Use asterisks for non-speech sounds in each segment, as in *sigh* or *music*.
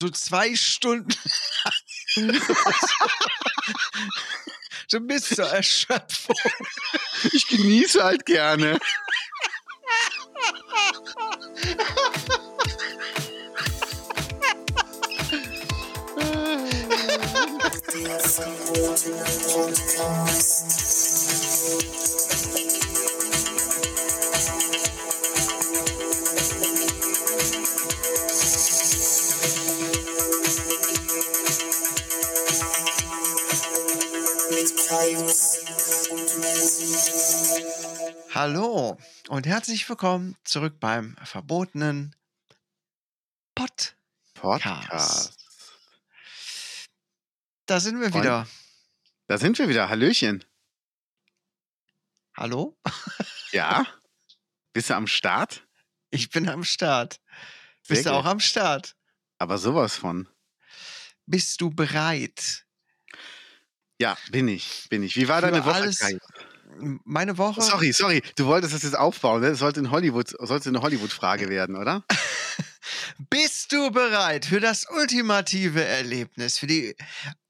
so zwei Stunden *laughs* so bis zur Erschöpfung. Ich genieße halt gerne. *laughs* Hallo und herzlich willkommen zurück beim verbotenen Podcast. Podcast. Da sind wir Freund- wieder. Da sind wir wieder. Hallöchen. Hallo? Ja? Bist du am Start? Ich bin am Start. Sehr Bist du auch am Start? Aber sowas von. Bist du bereit? Ja, bin ich. Bin ich. Wie war Für deine Woche? alles- Kai? Meine Woche. Sorry, sorry. Du wolltest das jetzt aufbauen. Ne? Das sollte, in Hollywood, sollte eine Hollywood-Frage werden, oder? *laughs* Bist du bereit für das ultimative Erlebnis, für die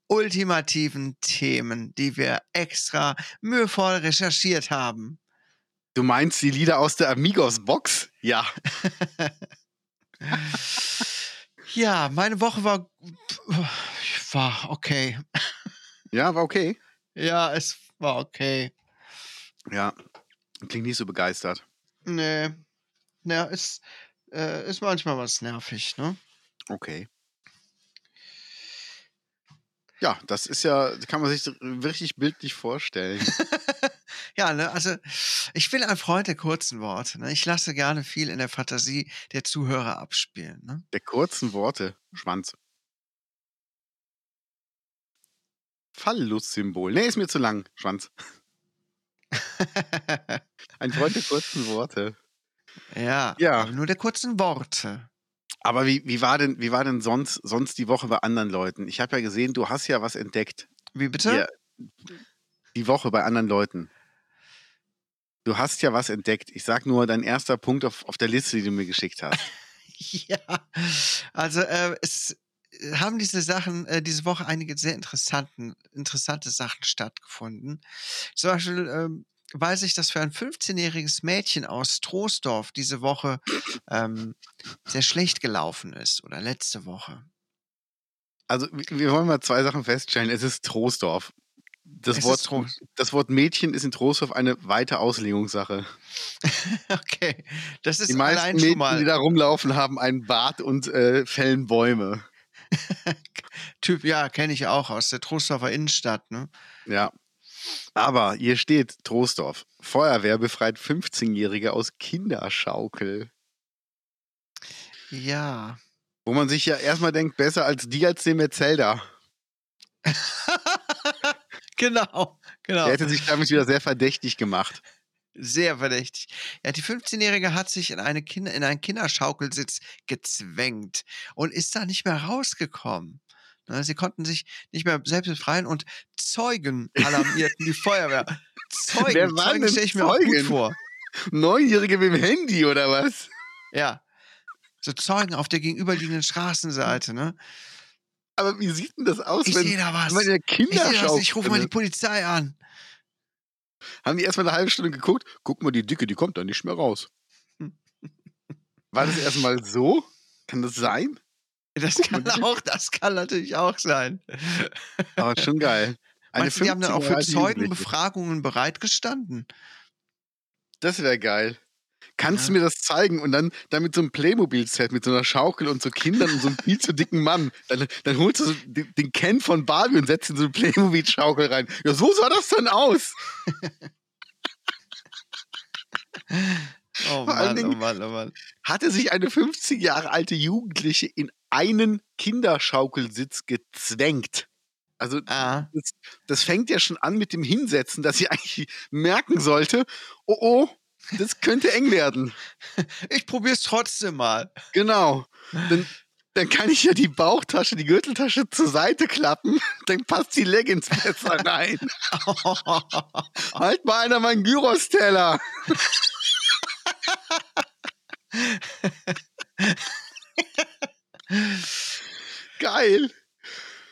ultimativen Themen, die wir extra mühevoll recherchiert haben? Du meinst die Lieder aus der Amigos-Box? Ja. *laughs* Ja, meine Woche war war okay. Ja, war okay. Ja, es war okay. Ja. Klingt nicht so begeistert. Nee. Ja, ist, äh, ist manchmal was nervig, ne? Okay. Ja, das ist ja, kann man sich richtig bildlich vorstellen. *laughs* Ja, ne, also ich bin ein Freund der kurzen Worte. Ne? Ich lasse gerne viel in der Fantasie der Zuhörer abspielen. Ne? Der kurzen Worte. Schwanz. Fallussymbol. Nee, ist mir zu lang. Schwanz. *laughs* Ein Freund der kurzen Worte. ja, Ja. nur der kurzen Worte. Aber wie, wie war denn, wie war denn sonst, sonst die Woche bei anderen Leuten? Ich habe ja gesehen, du hast ja was entdeckt. Wie bitte? Ja, die Woche bei anderen Leuten. Du hast ja was entdeckt. Ich sag nur dein erster Punkt auf, auf der Liste, die du mir geschickt hast. *laughs* Ja, also äh, es haben diese Sachen, äh, diese Woche einige sehr interessanten, interessante Sachen stattgefunden. Zum Beispiel ähm, weiß ich, dass für ein 15-jähriges Mädchen aus Troisdorf diese Woche ähm, sehr schlecht gelaufen ist oder letzte Woche. Also, wir wollen mal zwei Sachen feststellen. Es ist Troisdorf. Das, Es Wort, Trost- das Wort Mädchen ist in Troisdorf eine weite Auslegungssache. *laughs* Okay, das ist Die meisten allein Mädchen, schon mal die da rumlaufen, haben einen Bart und äh, fällen Bäume. *laughs* Typ, ja, kenne ich auch aus der Troisdorfer Innenstadt. Ne? Ja. Aber hier steht Troisdorf. Feuerwehr befreit 15-Jährige aus Kinderschaukel. Ja. Wo man sich ja erstmal denkt, besser als die als den Metzelder. *laughs* Genau, genau. Der hätte sich damit wieder sehr verdächtig gemacht. Sehr verdächtig. Ja, die 15-Jährige hat sich in, eine Kinder, in einen Kinderschaukelsitz gezwängt und ist da nicht mehr rausgekommen. Ne, Sie konnten sich nicht mehr selbst befreien und Zeugen alarmierten die Feuerwehr. *laughs* Zeugen, Wer waren Zeugen stelle ich mir auch gut Zeugen? vor. Neunjährige mit dem Handy oder was? Ja. So Zeugen auf der gegenüberliegenden Straßenseite, ne? Aber wie sieht denn das aus, Ich wenn, sehe da was. wenn der Ich sehe das, Kinderschaukel ich rufe mal die Polizei an. Haben die erstmal eine halbe Stunde geguckt? Guck mal, die Dicke, die kommt da nicht mehr raus. *laughs* War das erstmal so? Kann das sein? Das kann auch, das kann natürlich auch sein. Aber schon geil. Eine Meinst die haben dann auch 15 für. Zeugenbefragungen bereitgestanden? Das wäre geil. Kannst Ja. du mir das zeigen und dann, dann mit so einem Playmobil-Set, mit so einer Schaukel und so Kindern und so einem viel zu dicken Mann, dann, dann holst du so den, den Ken von Barbie und setzt in so eine Playmobil-Schaukel rein. Ja, so sah das dann aus. Oh Mann, oh Dingen- Mann, oh Mann. Hatte sich eine 50 Jahre alte Jugendliche in einen Kinderschaukelsitz gezwängt. Also Ah, das, das fängt ja schon an mit dem Hinsetzen, dass sie eigentlich merken sollte, oh oh, das könnte eng werden. ich probier's trotzdem mal. Genau. Dann, dann kann ich ja die Bauchtasche, die Gürteltasche zur Seite klappen, dann passt die Leggings besser rein. *laughs* halt mal einer meinen Gyros-Teller. geil.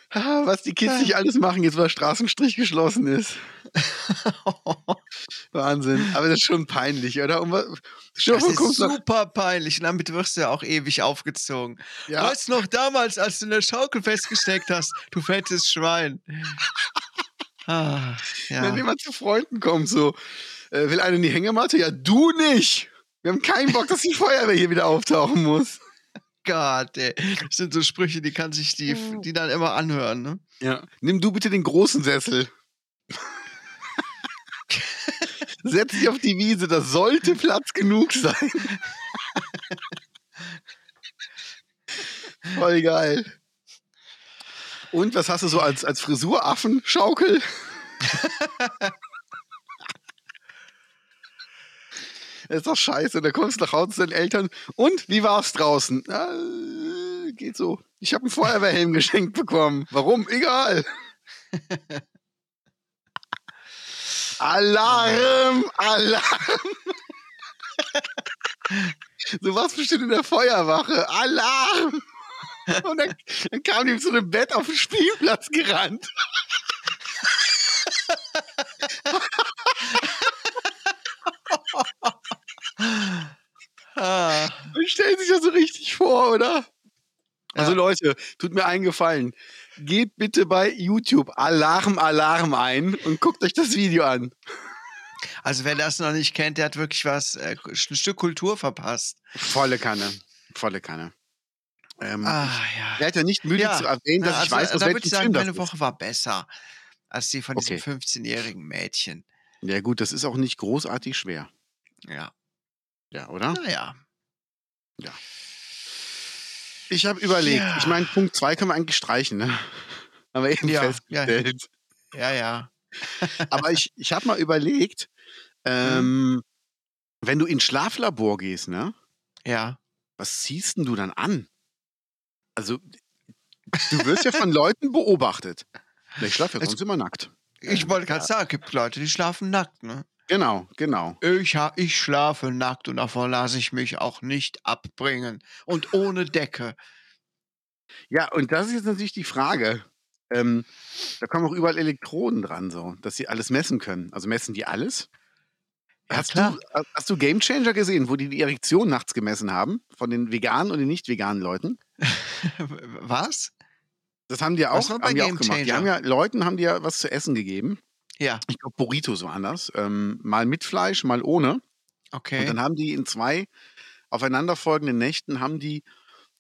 *laughs* Was die Kids nicht alles machen, jetzt weil Straßenstrich geschlossen ist. *laughs* Wahnsinn. Aber das ist schon peinlich, oder? Dir Das ist kommst nach- super peinlich und damit wirst du ja auch ewig aufgezogen. ja, Weißt du noch damals, als du in der Schaukel festgesteckt hast, du fettes Schwein. *laughs* Ah, wenn ja. jemand zu Freunden kommt, so, äh, will einer in die Hängematte? Ja, du nicht. Wir haben keinen Bock, dass die *laughs* Feuerwehr hier wieder auftauchen muss. Gott, ey. Das sind so Sprüche, die kann sich die, die dann immer anhören, ne? Ja. Nimm du bitte den großen Sessel. Setz dich auf die Wiese, da sollte Platz genug sein. Voll geil. Und was hast du so als, als Frisuraffen? Schaukel? Das *laughs* ist doch scheiße. Da kommst du nach Hause zu deinen Eltern. Und wie war's draußen? Äh, geht so. Ich habe einen Feuerwehrhelm *laughs* geschenkt bekommen. Warum? Egal. *laughs* Alarm! Alarm! so was bestimmt in der Feuerwache. Alarm! Und dann, dann kam die mit so einem Bett auf den Spielplatz gerannt. Ah, Man stellt sich das so richtig vor, oder? Also Ja. Leute, tut mir einen Gefallen. Geht bitte bei YouTube Alarm, Alarm ein und guckt euch das Video an. also wer das noch nicht kennt, der hat wirklich was, äh, ein Stück Kultur verpasst. Volle Kanne. Volle Kanne. Ähm, Ah, Ich ja. werde ja nicht müde Ja, zu erwähnen, dass Na, ich weiß, aus da würde ich sagen, meine. Woche war besser als die von diesem Okay. 15-jährigen Mädchen. Ja gut, das ist auch nicht großartig schwer. Ja. Ja, oder? Naja. Ich habe überlegt. Ja. Ich meine, Punkt 2 können wir eigentlich streichen, ne? *laughs* Haben wir eben Ja, ja. festgestellt. Ja, ja. *laughs* Aber ich, ich habe mal überlegt, ähm, wenn du ins Schlaflabor gehst, ne? Ja. Was ziehst denn du dann an? Also, du wirst ja von Leuten beobachtet. *laughs* Ich schlafe ja sonst immer nackt. Ich wollte gerade sagen, es gibt Leute, die schlafen nackt, ne? Genau, genau. Ich, ich schlafe nackt und davon lasse ich mich auch nicht abbringen. Und ohne Decke. Ja, und das ist jetzt natürlich die Frage. Ähm, da kommen auch überall Elektroden dran, so, dass sie alles messen können. Also messen die alles? Ja, hast, klar. du, hast du Game Changer gesehen, wo die die Erektion nachts gemessen haben? Von den veganen und den nicht veganen Leuten? *laughs* Was? Das haben die ja auch, haben die auch gemacht. Die haben ja Leuten haben die ja was zu essen gegeben. Ja, Ich glaube, Burritos waren das. Ähm, mal mit Fleisch, mal ohne. Und okay. dann haben die in zwei aufeinanderfolgenden Nächten haben die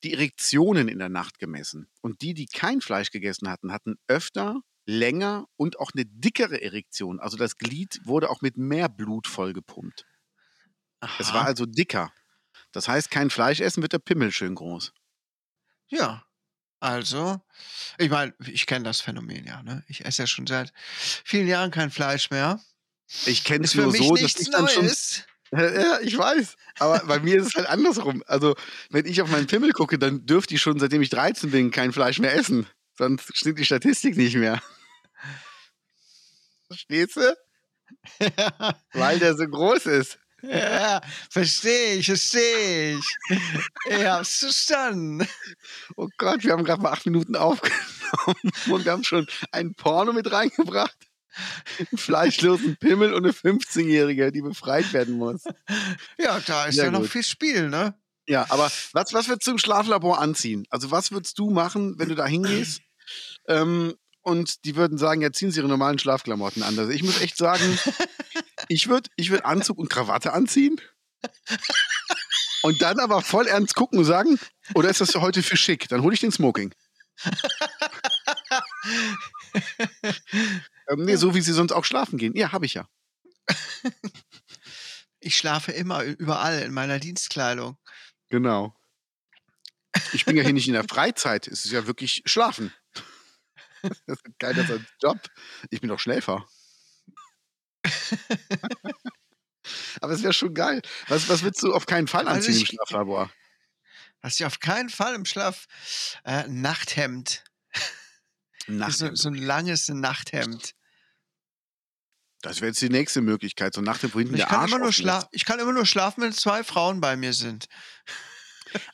die Erektionen in der Nacht gemessen. Und die, die kein Fleisch gegessen hatten, hatten öfter, länger und auch eine dickere Erektion. Also das Glied wurde auch mit mehr Blut vollgepumpt. Es war Aha. also dicker. Das heißt, kein Fleisch essen wird der Pimmel schön groß. Ja. Also, ich meine, ich kenne das Phänomen ja, ne? Ich esse ja schon seit vielen Jahren kein Fleisch mehr. Ich kenne es nur mich so, dass ich dann schon. *laughs* Ja, ich weiß. Aber bei mir ist es halt andersrum. Also, wenn ich auf meinen Pimmel gucke, dann dürfte ich schon, seitdem ich 13 bin, kein Fleisch mehr essen. Sonst stimmt die Statistik nicht mehr. Verstehst du? *laughs* Weil der so groß ist. *laughs* ja, verstehe ich, verstehe ich. Ich hab's verstanden. Oh Gott, wir haben gerade mal acht Minuten aufgenommen *laughs* und wir haben schon ein Porno mit reingebracht. Einen fleischlosen Pimmel und eine 15-Jährige, die befreit werden muss. Ja, da ist Sehr ja noch viel Spiel, ne? Ja, aber was, was würdest du im Schlaflabor anziehen? Also was würdest du machen, wenn du da hingehst? Ähm, und die würden sagen, ja, ziehen sie ihre normalen Schlafklamotten an. Also ich muss echt sagen, *laughs* ich würde ich würd Anzug und Krawatte anziehen. Und dann aber voll ernst gucken und sagen, oder ist das heute für schick? Dann hole ich den Smoking. *laughs* ähm, nee, so wie sie sonst auch schlafen gehen. Ja, habe ich ja. Ich schlafe immer überall in meiner Dienstkleidung. Genau. Ich bin ja hier nicht in der Freizeit. Es ist ja wirklich Schlafen. *laughs* Das ist keiner sein Job. Ich bin doch Schläfer. *laughs* Aber es wäre schon geil. Was, was würdest du auf keinen Fall Also anziehen im ich- *laughs* Schlaflabor? Was ich auf keinen Fall im Schlaf. Äh, Nachthemd. Nacht. *laughs* So, so ein langes Nachthemd. Das wäre jetzt die nächste Möglichkeit. So nach dem wo hinten Ich der kann, Arsch immer nur schla ich kann immer nur schlafen, wenn zwei Frauen bei mir sind.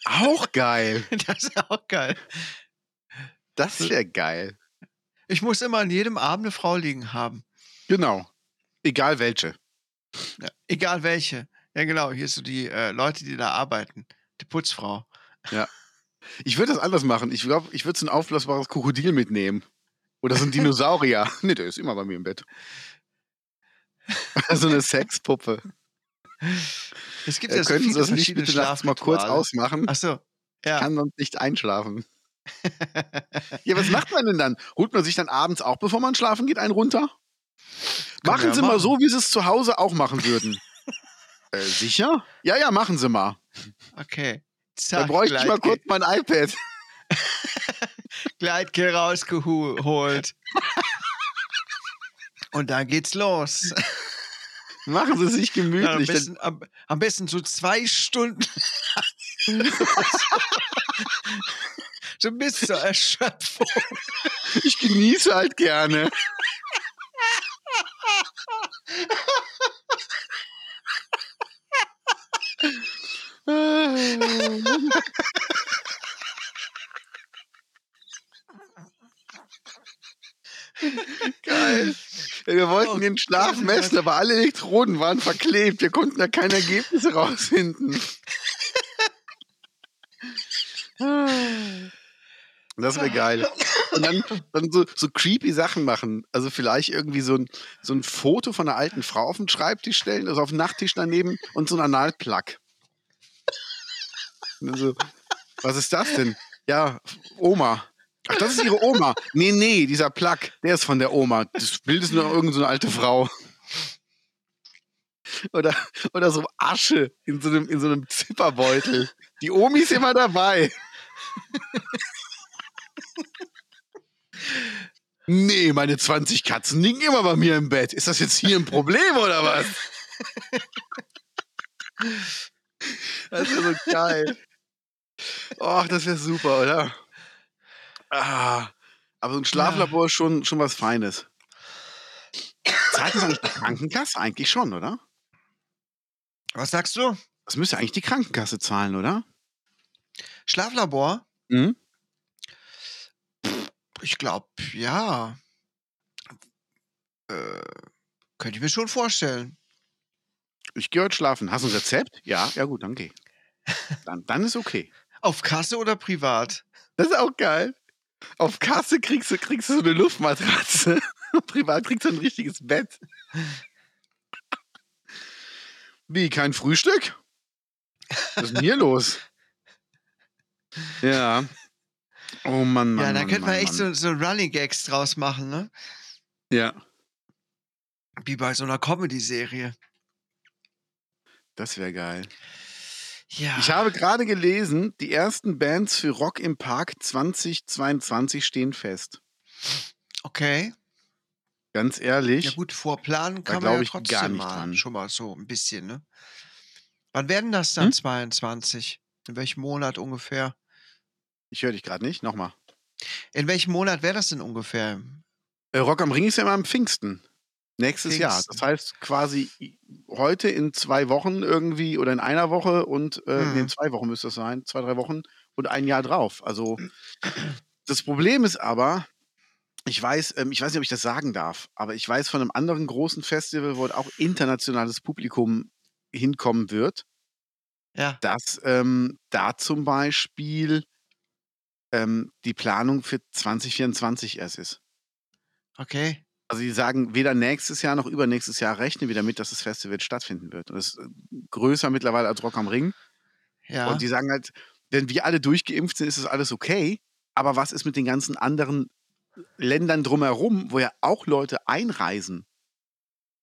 Auch geil. Das ist auch geil. Das wäre geil. Ich muss immer an jedem Abend eine Frau liegen haben. Genau. Egal welche. Ja, egal welche. Ja, genau. Hier ist so die äh, Leute, die da arbeiten. Die Putzfrau. Ja. *laughs* Ich würde das anders machen. Ich glaube, ich würde so ein aufblasbares Krokodil mitnehmen. Oder so ein Dinosaurier. *laughs* nee, der ist immer bei mir im Bett. *laughs* so eine Sexpuppe. Es gibt Äh, ja so könnten Sie das nicht bitte nachts mal kurz ausmachen? Ach so. Ich Ja. kann sonst nicht einschlafen. Ja, was macht man denn dann? Holt man sich dann abends auch, bevor man schlafen geht, einen runter? Machen ja Sie mal machen. so, wie Sie es zu Hause auch machen würden. *laughs* äh, sicher? Ja, ja, machen Sie mal. Okay. Dann Zack, bräuchte ich mal kurz mein iPad. *laughs* Gleitgel rausgeholt. Und dann geht's los. *laughs* Machen Sie sich Ja, am, gemütlich. dann- besten, am, am besten so zwei Stunden. so bis zur Erschöpfung. ich genieße halt gerne. Geil. Wir wollten den Schlaf messen, aber alle Elektroden waren verklebt. Wir konnten da keine Ergebnisse rausfinden. Das wäre geil. Und dann, dann so, so creepy Sachen machen. Also vielleicht irgendwie so ein, so ein Foto von einer alten Frau auf den Schreibtisch stellen, also auf den Nachttisch daneben und so ein Analplug. So, was ist das denn? Ja, Oma. Ach, das ist ihre Oma. Nee, nee, dieser Plug, der ist von der Oma. Das Bild ist nur irgendeine so alte Frau. Oder, oder so Asche in so, einem, in so einem Zipperbeutel. Die Omi ist immer dabei. Nee, meine 20 Katzen liegen immer bei mir im Bett. Ist das jetzt hier ein Problem oder was? Das wäre so geil. Och, das wäre super, oder? Ah, aber so ein Schlaflabor ist schon, schon was Feines. Zahlt das eigentlich die Krankenkasse? Eigentlich schon, oder? Was sagst du? Das müsste eigentlich die Krankenkasse zahlen, oder? Schlaflabor? Mhm. Ich glaube, ja. Äh, könnte ich mir schon vorstellen. Ich gehe heute schlafen. Hast du ein Rezept? Ja, ja gut, dann geh. Dann, dann ist okay. Auf Kasse oder privat? Das ist auch geil. Auf Kasse kriegst du, kriegst du so eine Luftmatratze. *laughs* Privat kriegst du ein richtiges Bett. Wie, kein Frühstück? Was ist denn hier los? Ja. Oh Mann, Mann. ja, da Mann, könnte man Mann, echt Mann. so, so Running Gags draus machen, ne? Ja, Wie bei so einer Comedy-Serie. das wäre geil. Ja. Ich habe gerade gelesen, die ersten Bands für Rock im Park 2022 stehen fest. okay. Ganz ehrlich. Ja gut, vorplanen kann man ja ich gar trotzdem nicht mal. dran. Schon mal so ein bisschen, ne? Wann werden das dann Hm? 22? In welchem Monat ungefähr? Ich höre dich gerade nicht. Nochmal. In welchem Monat wäre das denn ungefähr? Äh, Rock am Ring ist ja immer am Pfingsten. Nächstes Jahr. Pfingsten. Das heißt quasi heute in zwei Wochen irgendwie oder in einer Woche und äh, nee, in zwei Wochen müsste das sein, zwei, drei Wochen und ein Jahr drauf. Also *clears throat* das Problem ist aber, ich weiß, ähm, ich weiß nicht, ob ich das sagen darf, aber ich weiß von einem anderen großen Festival, wo auch internationales Publikum hinkommen wird, Ja. dass ähm, da zum Beispiel ähm, die Planung für 2024 erst ist. Okay. Also die sagen, weder nächstes Jahr noch übernächstes Jahr rechnen wir damit, dass das Festival stattfinden wird. Und das ist äh, größer mittlerweile als Rock am Ring. Ja. Und die sagen halt, wenn wir alle durchgeimpft sind, ist das alles okay. Aber was ist mit den ganzen anderen Ländern drumherum, wo ja auch Leute einreisen?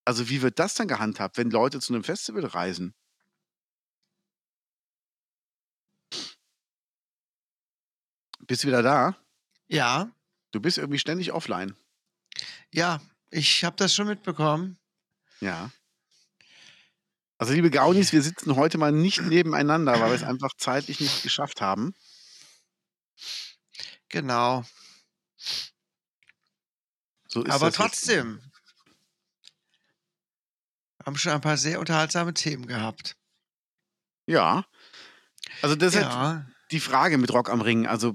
Also wie wird das dann gehandhabt, wenn Leute zu einem Festival reisen? Bist du wieder da? ja. Du bist irgendwie ständig offline. Ja. Ich habe das schon mitbekommen. Ja. Also, liebe Gaunis, wir sitzen heute mal nicht nebeneinander, weil wir es einfach zeitlich nicht geschafft haben. Genau. So ist Aber das jetzt. trotzdem. Wir haben schon ein paar sehr unterhaltsame Themen gehabt. Ja. Also, deshalb Ja. Die Frage mit Rock am Ring. Also,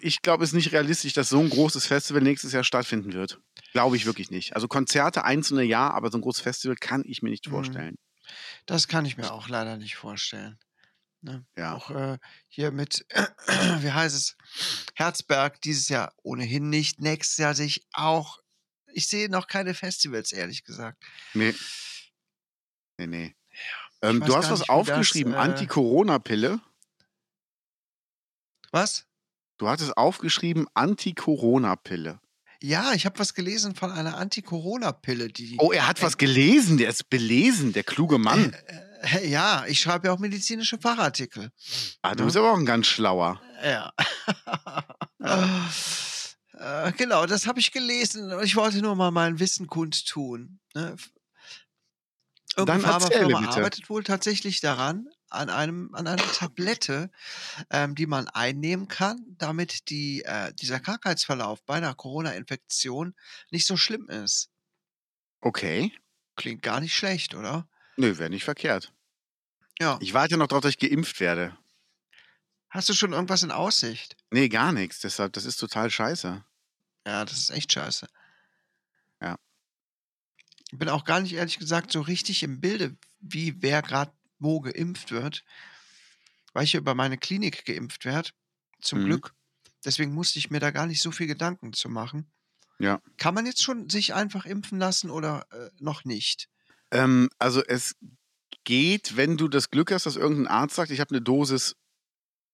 ich glaube, es ist nicht realistisch, dass so ein großes Festival nächstes Jahr stattfinden wird. Glaube ich wirklich nicht. Also Konzerte einzelne ja, aber so ein großes Festival kann ich mir nicht Mhm. vorstellen. Das kann ich mir auch leider nicht vorstellen. Ne? Ja. Auch äh, hier mit, *clears throat* wie heißt es, Herzberg dieses Jahr ohnehin nicht. Nächstes Jahr sehe ich auch, ich sehe noch keine Festivals, ehrlich gesagt. Nee. Nee, nee. Ähm, weiß du hast was aufgeschrieben, äh, Anti-Corona-Pille. Was? Du hattest aufgeschrieben, Anti-Corona-Pille. Ja, ich habe was gelesen von einer Anti-Corona-Pille, die. Oh, er hat was gelesen, der ist belesen, der kluge Mann. Äh, ja, ich schreibe ja auch medizinische Fachartikel. Ah, du ne? bist aber auch ein ganz schlauer. Ja. *laughs* Äh, genau, das habe ich gelesen. Ich wollte nur mal mein Wissen kundtun. Ne? Irgendeine Pharmafirma arbeitet wohl tatsächlich daran, an, einem, an einer Tablette, ähm, die man einnehmen kann, damit die, äh, dieser Krankheitsverlauf bei einer Corona-Infektion nicht so schlimm ist. Okay. Klingt gar nicht schlecht, oder? Nö, wäre nicht verkehrt. Ja. Ich warte noch darauf, dass ich geimpft werde. Hast du schon irgendwas in Aussicht? Nee, gar nichts. Deshalb, das ist total scheiße. Ja, das ist echt scheiße. Ja. Bin auch gar nicht ehrlich gesagt so richtig im Bilde, wie wer gerade wo geimpft wird, weil ich ja über meine Klinik geimpft werde, zum Mhm. Glück. Deswegen musste ich mir da gar nicht so viel Gedanken zu machen. Ja. Kann man jetzt schon sich einfach impfen lassen oder äh, noch nicht? Ähm, also es geht, wenn du das Glück hast, dass irgendein Arzt sagt, ich habe eine Dosis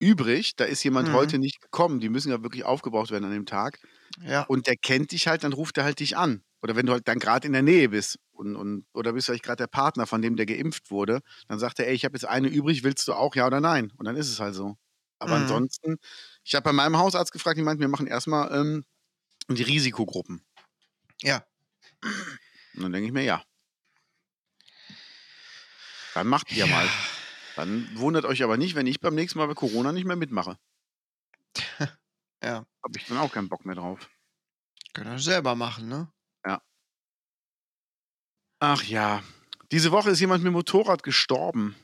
übrig, da ist jemand Mhm. heute nicht gekommen, die müssen ja wirklich aufgebraucht werden an dem Tag Ja. und der kennt dich halt, dann ruft er halt dich an. Oder wenn du halt dann gerade in der Nähe bist und, und oder bist vielleicht gerade der Partner von dem, der geimpft wurde, dann sagt er, ey, ich habe jetzt eine übrig, willst du auch, ja oder nein? Und dann ist es halt so. Aber Mhm. ansonsten, ich habe bei meinem Hausarzt gefragt, die meinten, wir machen erstmal ähm, die Risikogruppen. Ja. Und dann denke ich mir, ja. Dann macht ihr mal. Dann wundert euch aber nicht, wenn ich beim nächsten Mal bei Corona nicht mehr mitmache. *laughs* Ja. Habe ich dann auch keinen Bock mehr drauf. Könnt ihr selber machen, ne? Ach ja. Diese Woche ist jemand mit dem Motorrad gestorben.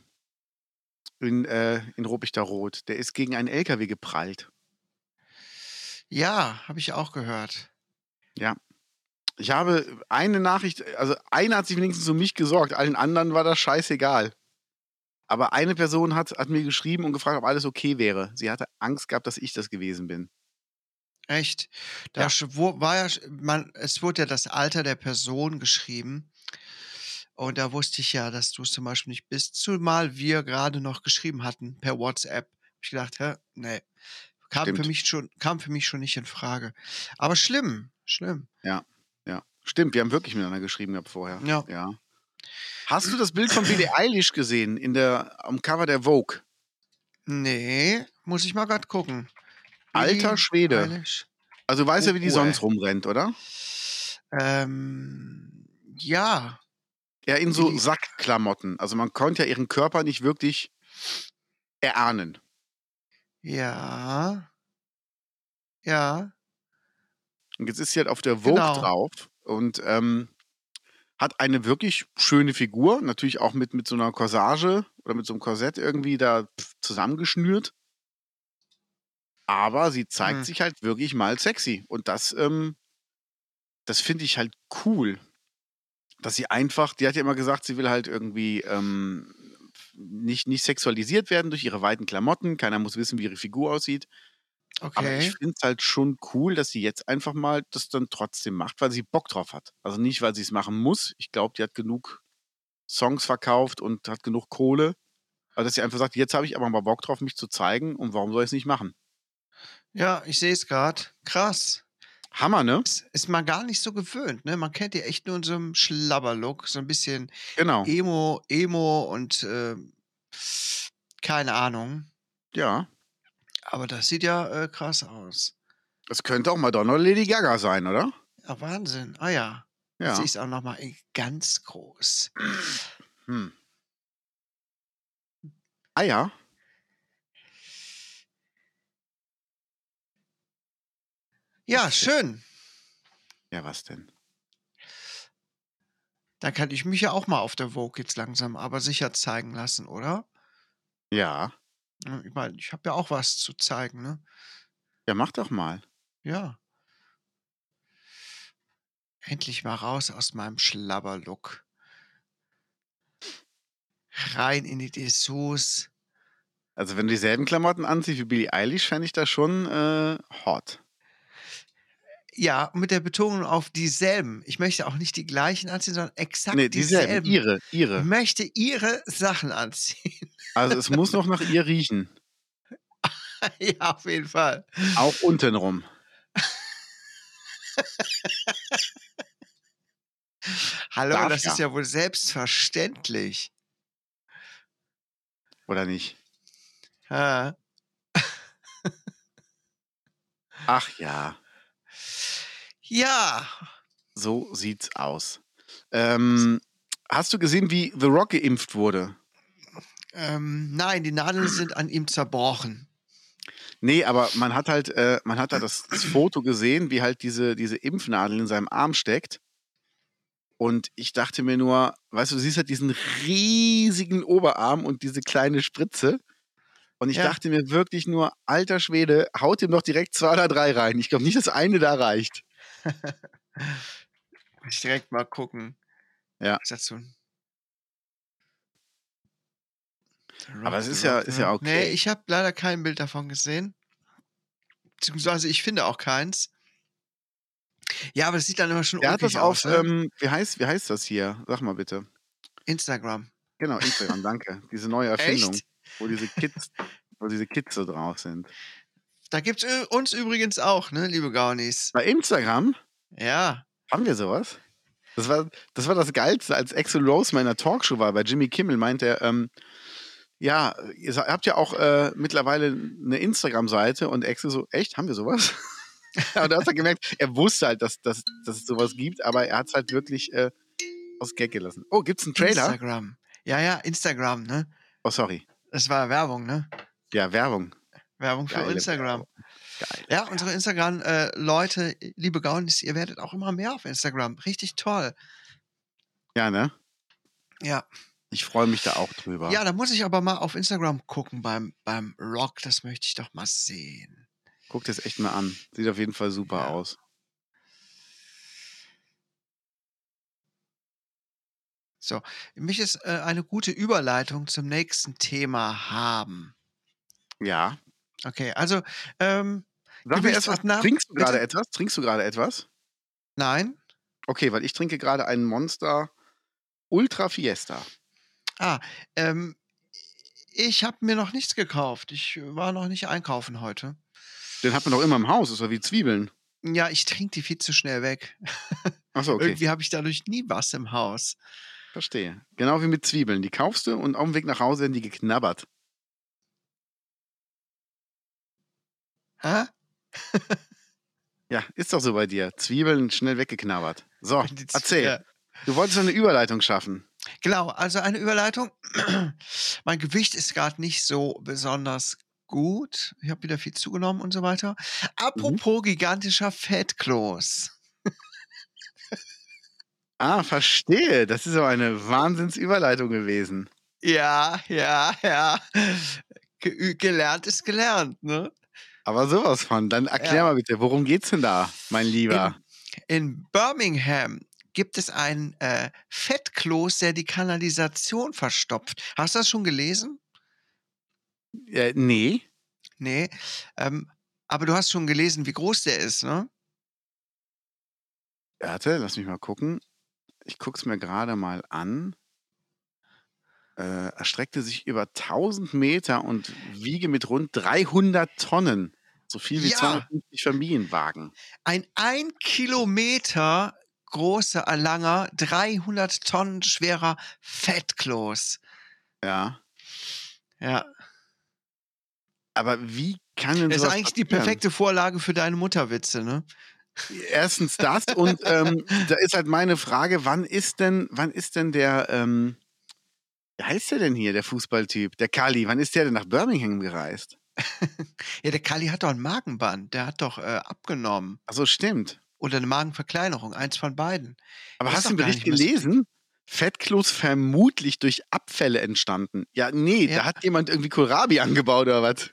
In, äh, in Ruppichterrot. Der ist gegen einen LKW geprallt. Ja, habe ich auch gehört. Ich habe eine Nachricht, also eine hat sich wenigstens um mich gesorgt, allen anderen war das scheißegal. Aber eine Person hat, hat mir geschrieben und gefragt, ob alles okay wäre. Sie hatte Angst gehabt, dass ich das gewesen bin. Echt? Da Ja. war ja, man, es wurde ja das Alter der Person geschrieben. Und da wusste ich ja, dass du es zum Beispiel nicht bist, zumal wir gerade noch geschrieben hatten per WhatsApp. Hab ich gedacht, hä? Nee. Kam für Stimmt. mich schon, kam für mich schon nicht in Frage. Aber schlimm, schlimm. Ja. Stimmt, wir haben wirklich miteinander geschrieben gehabt vorher. Ja. ja. Hast du das Bild von Billie *clears throat* Eilish gesehen in der, am Cover der Vogue? Nee, muss ich mal grad gucken. Alter Schwede. Eilish. Also du weißt ja, wie die Oh, sonst ey. rumrennt, oder? Ähm, ja, Ja, in so Sackklamotten. Also man konnte ja ihren Körper nicht wirklich erahnen. ja, ja, Und jetzt ist sie halt auf der Vogue Genau. drauf und ähm, hat eine wirklich schöne Figur, natürlich auch mit, mit so einer Corsage oder mit so einem Korsett irgendwie da zusammengeschnürt. Aber sie zeigt Hm. sich halt wirklich mal sexy. Und das, ähm, das finde ich halt cool. Dass sie einfach, die hat ja immer gesagt, sie will halt irgendwie ähm, nicht, nicht sexualisiert werden durch ihre weiten Klamotten. Keiner muss wissen, wie ihre Figur aussieht. Aber ich okay. finde es halt schon cool, dass sie jetzt einfach mal das dann trotzdem macht, weil sie Bock drauf hat. Also nicht, weil sie es machen muss. Ich glaube, die hat genug Songs verkauft und hat genug Kohle. Aber dass sie einfach sagt, jetzt habe ich aber mal Bock drauf, mich zu zeigen und warum soll ich es nicht machen? Ja, ich sehe es gerade. Krass. Hammer, ne? Ist, ist man gar nicht so gewöhnt, ne? Man kennt die echt nur in so einem Schlabberlook, so ein bisschen Genau. Emo, Emo und äh, keine Ahnung. Ja. Aber das sieht ja äh, krass aus. Das könnte auch Madonna oder Lady Gaga sein, oder? Ja, Wahnsinn. Ah ja. Ja. ich es auch nochmal ganz groß. Hm. Ah ja. Ja, schön. Ja, was denn? Dann kann ich mich ja auch mal auf der Vogue jetzt langsam aber sicher zeigen lassen, oder? Ja. Ja, Ich meine, ich habe ja auch was zu zeigen, ne? Ja, mach doch mal. Ja. Endlich mal raus aus meinem Schlabberlook. Rein in die Dessous. Also, wenn du dieselben Klamotten anziehst wie Billie Eilish, fände ich das schon äh, hot. Ja, mit der Betonung auf dieselben. Ich möchte auch nicht die gleichen anziehen, sondern exakt Nee, dieselben. dieselben. Ihre, Ich ihre. möchte ihre Sachen anziehen. Also, es muss noch nach ihr riechen. *laughs* ja, auf jeden Fall. Auch untenrum. Hallo, Darf das ja. ist ja wohl selbstverständlich. Oder nicht? Ach ja, ja, so sieht's aus. Ähm, hast du gesehen, wie The Rock geimpft wurde? ähm, nein, die Nadeln sind an ihm zerbrochen. Nee, aber man hat halt, äh, man hat da das, das Foto gesehen, wie halt diese, diese Impfnadel in seinem Arm steckt. Und ich dachte mir nur, weißt du, du siehst halt diesen riesigen Oberarm und diese kleine Spritze. Und ich Ja. dachte mir wirklich nur, alter Schwede, haut ihm doch direkt zwei oder drei rein. Ich glaube nicht, dass eine da reicht. *laughs* Ich direkt mal gucken. Ja. Was dazu? Aber es ist ja- ist ja Rock. Nee, okay. ich habe leider kein Bild davon gesehen. Beziehungsweise ich finde auch keins. Ja, aber das sieht dann immer schon Er hat das auf, aus. Ne? ähm, wie, heißt, wie heißt das hier? Sag mal bitte. Instagram. Genau, Instagram, danke. Diese neue *laughs* Erfindung, Echt? wo diese Kids, wo diese Kids so drauf sind. Da gibt's ü- uns übrigens auch, ne, liebe Gaunis. Bei Instagram Ja. haben wir sowas. Das war, das war das Geilste, als Axel Rose mal in der Talkshow war bei Jimmy Kimmel, meinte er, ähm, ja, ihr habt ja auch äh, mittlerweile eine Instagram-Seite und Axel so, echt, haben wir sowas? *laughs* und da hat er gemerkt, er wusste halt, dass, dass, dass es sowas gibt, aber er hat es halt wirklich äh, aus Gag gelassen. Oh, gibt's einen Trailer? Instagram. Ja, ja, Instagram, ne? Oh, sorry. Das war Werbung, ne? Ja, Werbung. Werbung für Geile Instagram. Geil. Ja, unsere Instagram-Leute, liebe Gaunis, ihr werdet auch immer mehr auf Instagram. Richtig toll. Ja, ne? Ja. Ich freue mich da auch drüber. Ja, da muss ich aber mal auf Instagram gucken beim, beim Rock. Das möchte ich doch mal sehen. Guck das echt mal an. Sieht auf jeden Fall super Ja. aus. So, ich möchte jetzt äh, eine gute Überleitung zum nächsten Thema haben. Ja. Okay, also, ähm, Sag mir erst was. Gewichtsabnahme- Trinkst du gerade etwas? Trinkst du gerade etwas? nein. Okay, weil ich trinke gerade einen Monster Ultra Fiesta. Ah, ähm, ich habe mir noch nichts gekauft. Ich war noch nicht einkaufen heute. Den hat man doch immer im Haus, ist doch wie Zwiebeln. Ja, ich trinke die viel zu schnell weg. Achso, *laughs* okay. Irgendwie habe ich dadurch nie was im Haus. Verstehe. Genau wie mit Zwiebeln. Die kaufst du und auf dem Weg nach Hause werden die geknabbert. Hä? Ja, ist doch so bei dir. Zwiebeln schnell weggeknabbert. So, *laughs* erzähl. Ja. Du wolltest eine Überleitung schaffen. Genau, also eine Überleitung. *clears throat* mein Gewicht ist gerade nicht so besonders gut. Ich habe wieder viel zugenommen und so weiter. Apropos gigantischer Fettkloß. Ah, verstehe. Das ist aber eine Wahnsinnsüberleitung gewesen. Ja, ja, ja. Ge gelernt ist gelernt, ne? Aber sowas von. Dann erklär Ja. mal bitte, worum geht's denn da, mein Lieber? In Birmingham gibt es einen äh, Fettkloß, der die Kanalisation verstopft. Hast du das schon gelesen? Äh, nee. Nee. Ähm, aber du hast schon gelesen, wie groß der ist, ne? Warte, lass mich mal gucken. Ich guck's mir gerade mal an. Äh, erstreckte sich über 1000 Meter und wiege mit rund 300 Tonnen. So viel wie Ja. 250 Familienwagen. Ein ein Kilometer großer, äh, langer, 300 Tonnen schwerer Fettkloß. Ja. Ja. Aber wie kann denn Das ist eigentlich die passieren? perfekte Vorlage für deine Mutterwitze, ne? Erstens das und ähm, *laughs* da ist halt meine Frage, wann ist denn, wann ist denn der, ähm, wie heißt der denn hier, der Fußballtyp, der Kali, wann ist der denn nach Birmingham gereist? Ja, der Kali hat doch ein Magenband. Der hat doch äh, abgenommen. Achso, stimmt. Oder eine Magenverkleinerung. Eins von beiden. Aber Weiß hast du den Bericht gelesen? Fettkloß vermutlich durch Abfälle entstanden. Ja, nee, Ja. da hat jemand irgendwie Kohlrabi angebaut oder was?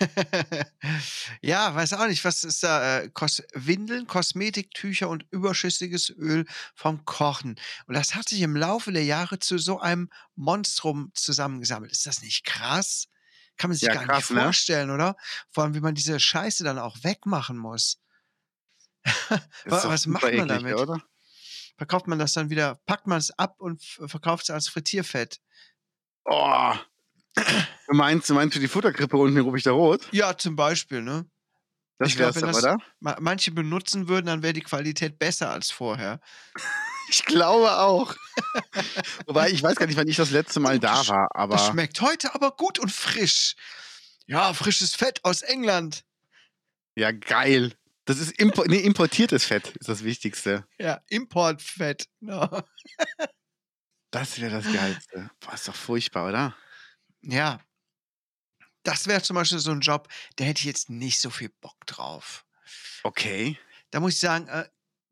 *laughs* Ja, weiß auch nicht, was ist da, äh, Kos Windeln, Kosmetiktücher und überschüssiges Öl vom Kochen. Und das hat sich im Laufe der Jahre zu so einem Monstrum zusammengesammelt. Ist das nicht krass? Kann man sich Ja, gar nicht krass, ne? vorstellen, oder? Vor allem, wie man diese Scheiße dann auch wegmachen muss. *laughs* Was macht man eklig, damit? oder? Verkauft man das dann wieder packt man's ab und verkauft es als Frittierfett? Oh. Du meinst du meinst für die Futterkrippe unten in Rot? Ja, zum Beispiel, ne? Das Ich glaube, wär's wenn das oder? ma manche benutzen würden, dann wäre die Qualität besser als vorher. *laughs* Ich glaube auch. *laughs* Wobei, ich weiß gar nicht, wann ich das letzte Mal das da war, das aber schmeckt heute aber gut und frisch. Ja, frisches Fett aus England. Ja, geil. Das ist impo ne, importiertes Fett ist das Wichtigste. Ja, Importfett, genau. *laughs* Das wäre das Geilste. Boah, ist doch furchtbar, oder? Ja. Das wäre zum Beispiel so 'n Job, da hätte ich jetzt nicht so viel Bock drauf. Okay. Da muss ich sagen, äh,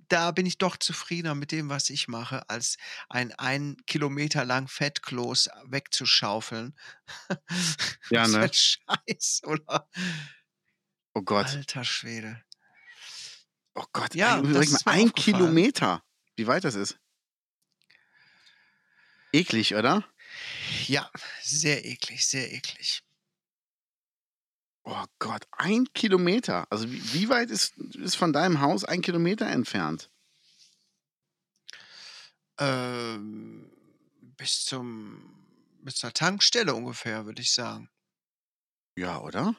da bin ich doch zufriedener mit dem, was ich mache, als ein 1 Kilometer lang Fettkloß wegzuschaufeln. *laughs* Ja, Was für ne? 'n Scheiß, oder? Oh Gott. Alter Schwede. Oh Gott, Ja, ein das mal, ist mir 1 aufgefallen. Kilometer. Wie weit das ist. Eklig, oder? Ja, sehr eklig, sehr eklig. Oh Gott, 1 Kilometer. Also, wie wie weit ist ist von deinem Haus 1 Kilometer entfernt? Ähm, bis zum bis zur Tankstelle ungefähr, würde ich sagen. Ja, oder?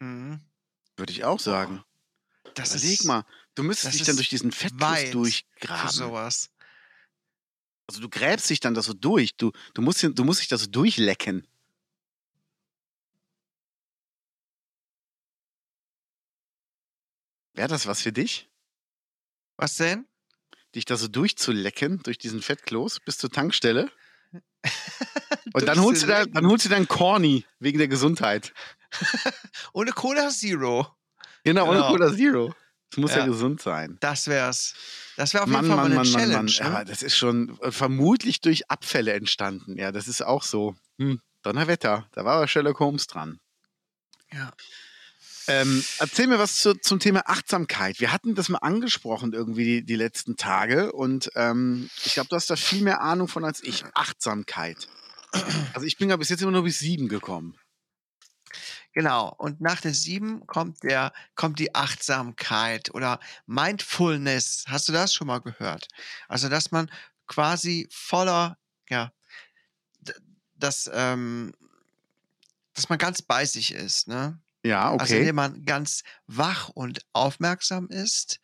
Mhm. Würde ich auch sagen. Das Überleg ist mal, du müsstest dich dann durch diesen für durchgraben. so was. Also, du gräbst dich dann da so durch. Du du musst du musst dich da so durchlecken. Wäre das was für dich? Was denn? Dich da so durchzulecken durch diesen Fettkloß bis zur Tankstelle? *laughs* Und dann holst du da dann holst du da 'n Corny wegen der Gesundheit. *laughs* Ohne Cola Zero. Genau, ohne Genau. Cola Zero. Es muss ja Ja. gesund sein. Das wär's. Das wäre auf jeden Mann, Fall mal Mann, 'ne Mann, Mann, Challenge, Mann. Aber ne? das ist schon, äh, vermutlich durch Abfälle entstanden. Ja, das ist auch so. Hm, Donnerwetter, da war aber Sherlock Holmes dran. Ja. Ähm, erzähl mir was zu zum Thema Achtsamkeit. Wir hatten das mal angesprochen irgendwie die die letzten Tage und, ähm, ich glaube, du hast da viel mehr Ahnung von als ich. Achtsamkeit. Also, ich bin ja bis jetzt immer nur bis 7 gekommen. Genau. Und nach der 7 kommt der kommt die Achtsamkeit oder Mindfulness. Hast du das schon mal gehört? Also, dass man quasi voller ja, dass, ähm dass man ganz bei sich ist, ne? Ja, Also, okay. indem man ganz wach und aufmerksam ist,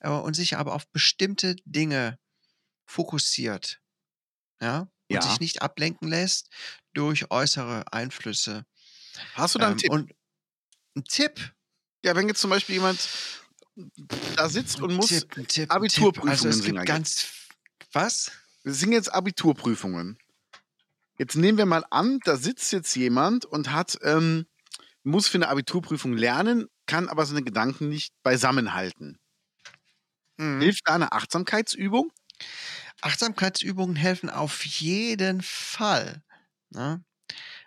äh, und sich aber auf bestimmte Dinge fokussiert, ja? Und Ja. sich nicht ablenken lässt durch äußere Einflüsse. Hast du da 'n Ähm, Tipp? und 'n Tipp? Ja, wenn jetzt zum Beispiel jemand da sitzt und muss Tipp, Tipp, 'n Tipp. Abiturprüfungen Also, es gibt ganz was? Es sind jetzt Abiturprüfungen. Jetzt nehmen wir mal an, da sitzt jetzt jemand und hat ähm, muss für 'ne Abiturprüfung lernen, kann aber seine Gedanken nicht beisammen halten. Mhm. Hilft da 'ne Achtsamkeitsübung? Achtsamkeitsübungen helfen auf jeden Fall, ne?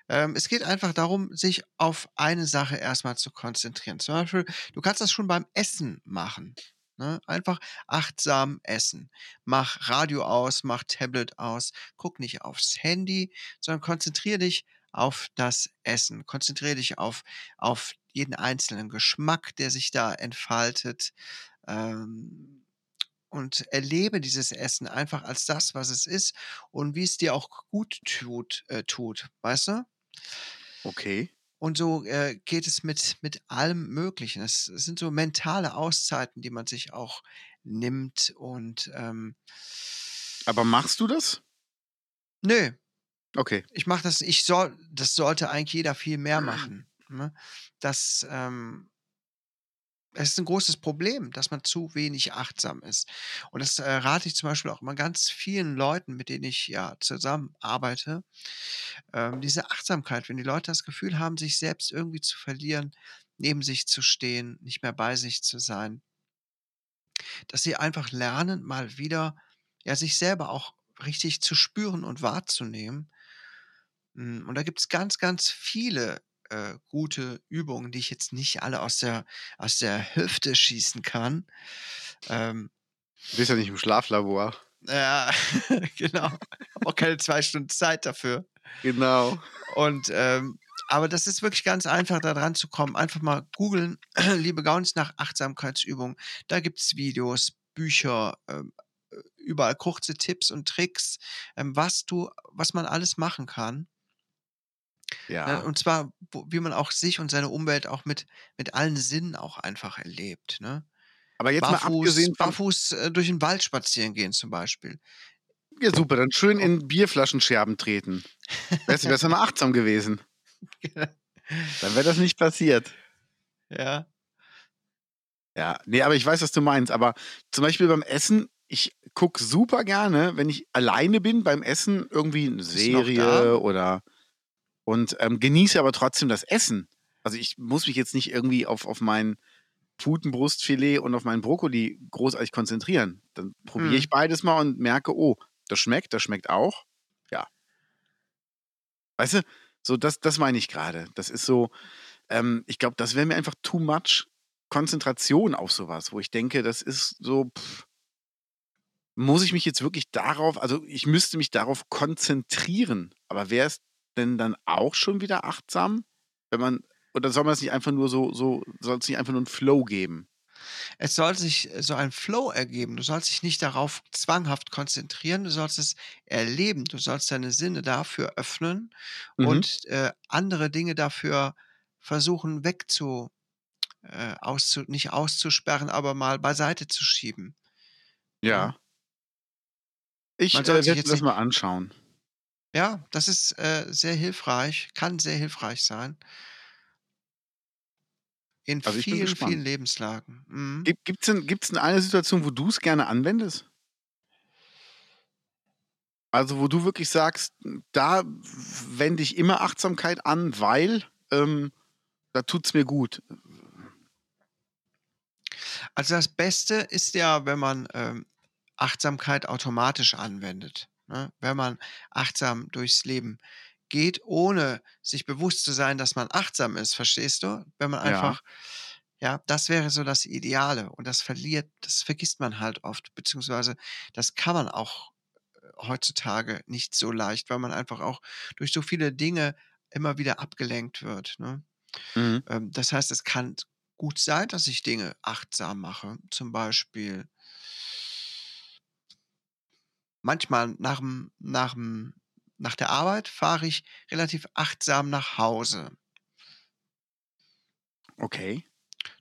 Ähm, es geht einfach darum, sich auf eine Sache erst mal zu konzentrieren. Zum Beispiel, du kannst das schon beim Essen machen, ne? Einfach achtsam essen. Mach Radio aus, mach Tablet aus, guck nicht aufs Handy, sondern konzentriere dich auf das Essen. Konzentriere dich auf auf jeden einzelnen Geschmack, der sich da entfaltet, ähm, und erlebe dieses Essen einfach als das, was es ist und wie es dir auch gut tut äh, tut, weißt du? Okay. Und so, äh, geht es mit mit allem Möglichen. Es es sind so mentale Auszeiten, die man sich auch nimmt und, ähm Aber machst du das? Nö. Okay. Ich mache das ich soll das sollte eigentlich jeder viel mehr machen, ne? Das, ähm es ist 'n großes Problem, dass man zu wenig achtsam ist. Und das, äh, rate ich zum Beispiel auch immer ganz vielen Leuten, mit denen ich, ja, zusammenarbeite. Ähm, diese Achtsamkeit, wenn die Leute das Gefühl haben, sich selbst irgendwie zu verlieren, neben sich zu stehen, nicht mehr bei sich zu sein dass sie einfach lernen, mal wieder, ja, sich selber auch richtig zu spüren und wahrzunehmen. Hm, und da gibt's ganz, ganz viele, äh, gute Übungen, die ich jetzt nicht alle aus der aus der Hüfte schießen kann. Ähm Du bist ja nicht im Schlaflabor. Ja, *laughs* *laughs* genau. Habe auch keine 2 Stunden Zeit dafür. Genau. Und, ähm aber das ist wirklich ganz einfach, da dran zu kommen. Einfach mal googeln, *clears throat* liebe Gaunis, nach Achtsamkeitsübungen. Da gibt's Videos, Bücher, ähm, äh, überall kurze Tipps und Tricks, ähm, was du was man alles machen kann. Ne, Ja. und zwar, wo wie man auch sich und seine Umwelt auch mit mit allen Sinnen auch einfach erlebt, ne? Aber jetzt mal Barfuß abgesehen von barfuß, äh, durch 'n Wald spazieren gehen zum Beispiel. Ja, super, dann schön in Bierflaschenscherben treten. *laughs* Wärst du du mal achtsam gewesen. *laughs* Dann wäre das nicht passiert. Ja. Ja, ne, aber ich weiß, was du meinst. Aber zum Beispiel beim Essen, ich gucke super gerne, wenn ich alleine bin beim Essen, irgendwie 'ne Bist du noch da? Serie oder und, ähm, genieße aber trotzdem das Essen. Also, ich muss mich jetzt nicht irgendwie auf auf mein Putenbrustfilet und auf meinen Brokkoli großartig konzentrieren. Dann probiere ich Mhm. beides mal und merke: „Oh, das schmeckt, das schmeckt auch.“ Ja. Weißt du, so das das meine ich grade. Das ist so ähm, ich glaube, das wäre mir einfach too much Konzentration auf so was, wo ich denke, das ist so muss ich mich jetzt wirklich darauf also, ich müsste mich darauf konzentrieren. Aber wäre es denn dann auch schon wieder achtsam, wenn man oder soll man es nicht einfach nur so so soll es nicht einfach nur 'n Flow geben? Es soll sich äh, so ein Flow ergeben. Du sollst dich nicht darauf zwanghaft konzentrieren, du sollst es erleben. Du sollst deine Sinne dafür öffnen Mhm. und, äh, andere Dinge dafür versuchen wegzu äh, auszu nicht auszusperren, aber mal beiseite zu schieben, ne? Ja. Ich, äh, werde das mal anschauen. Ja, das ist, äh, sehr hilfreich, kann sehr hilfreich sein. In Also, vielen, vielen Lebenslagen. Mhm. Gibt gibt's denn gibt's denn eine Situation, wo du's gerne anwendest? Also, wo du wirklich sagst, da wende ich immer Achtsamkeit an, weil, ähm, da tut's mir gut. Also, das Beste ist ja, wenn man, ähm, Achtsamkeit automatisch anwendet, ne? Wenn man achtsam durchs Leben geht, ohne sich bewusst zu sein, dass man achtsam ist, verstehst du? Wenn man Ja. einfach ja, das wäre so das Ideale und das verliert das vergisst man halt oft, beziehungsweise das kann man auch, äh, heutzutage nicht so leicht, weil man einfach auch durch so viele Dinge immer wieder abgelenkt wird, ne? Mhm. Ähm, das heißt, es kann gut sein, dass ich Dinge achtsam mache, zum Beispiel manchmal nach'm nach'm nach der Arbeit fahre ich relativ achtsam nach Hause. Okay.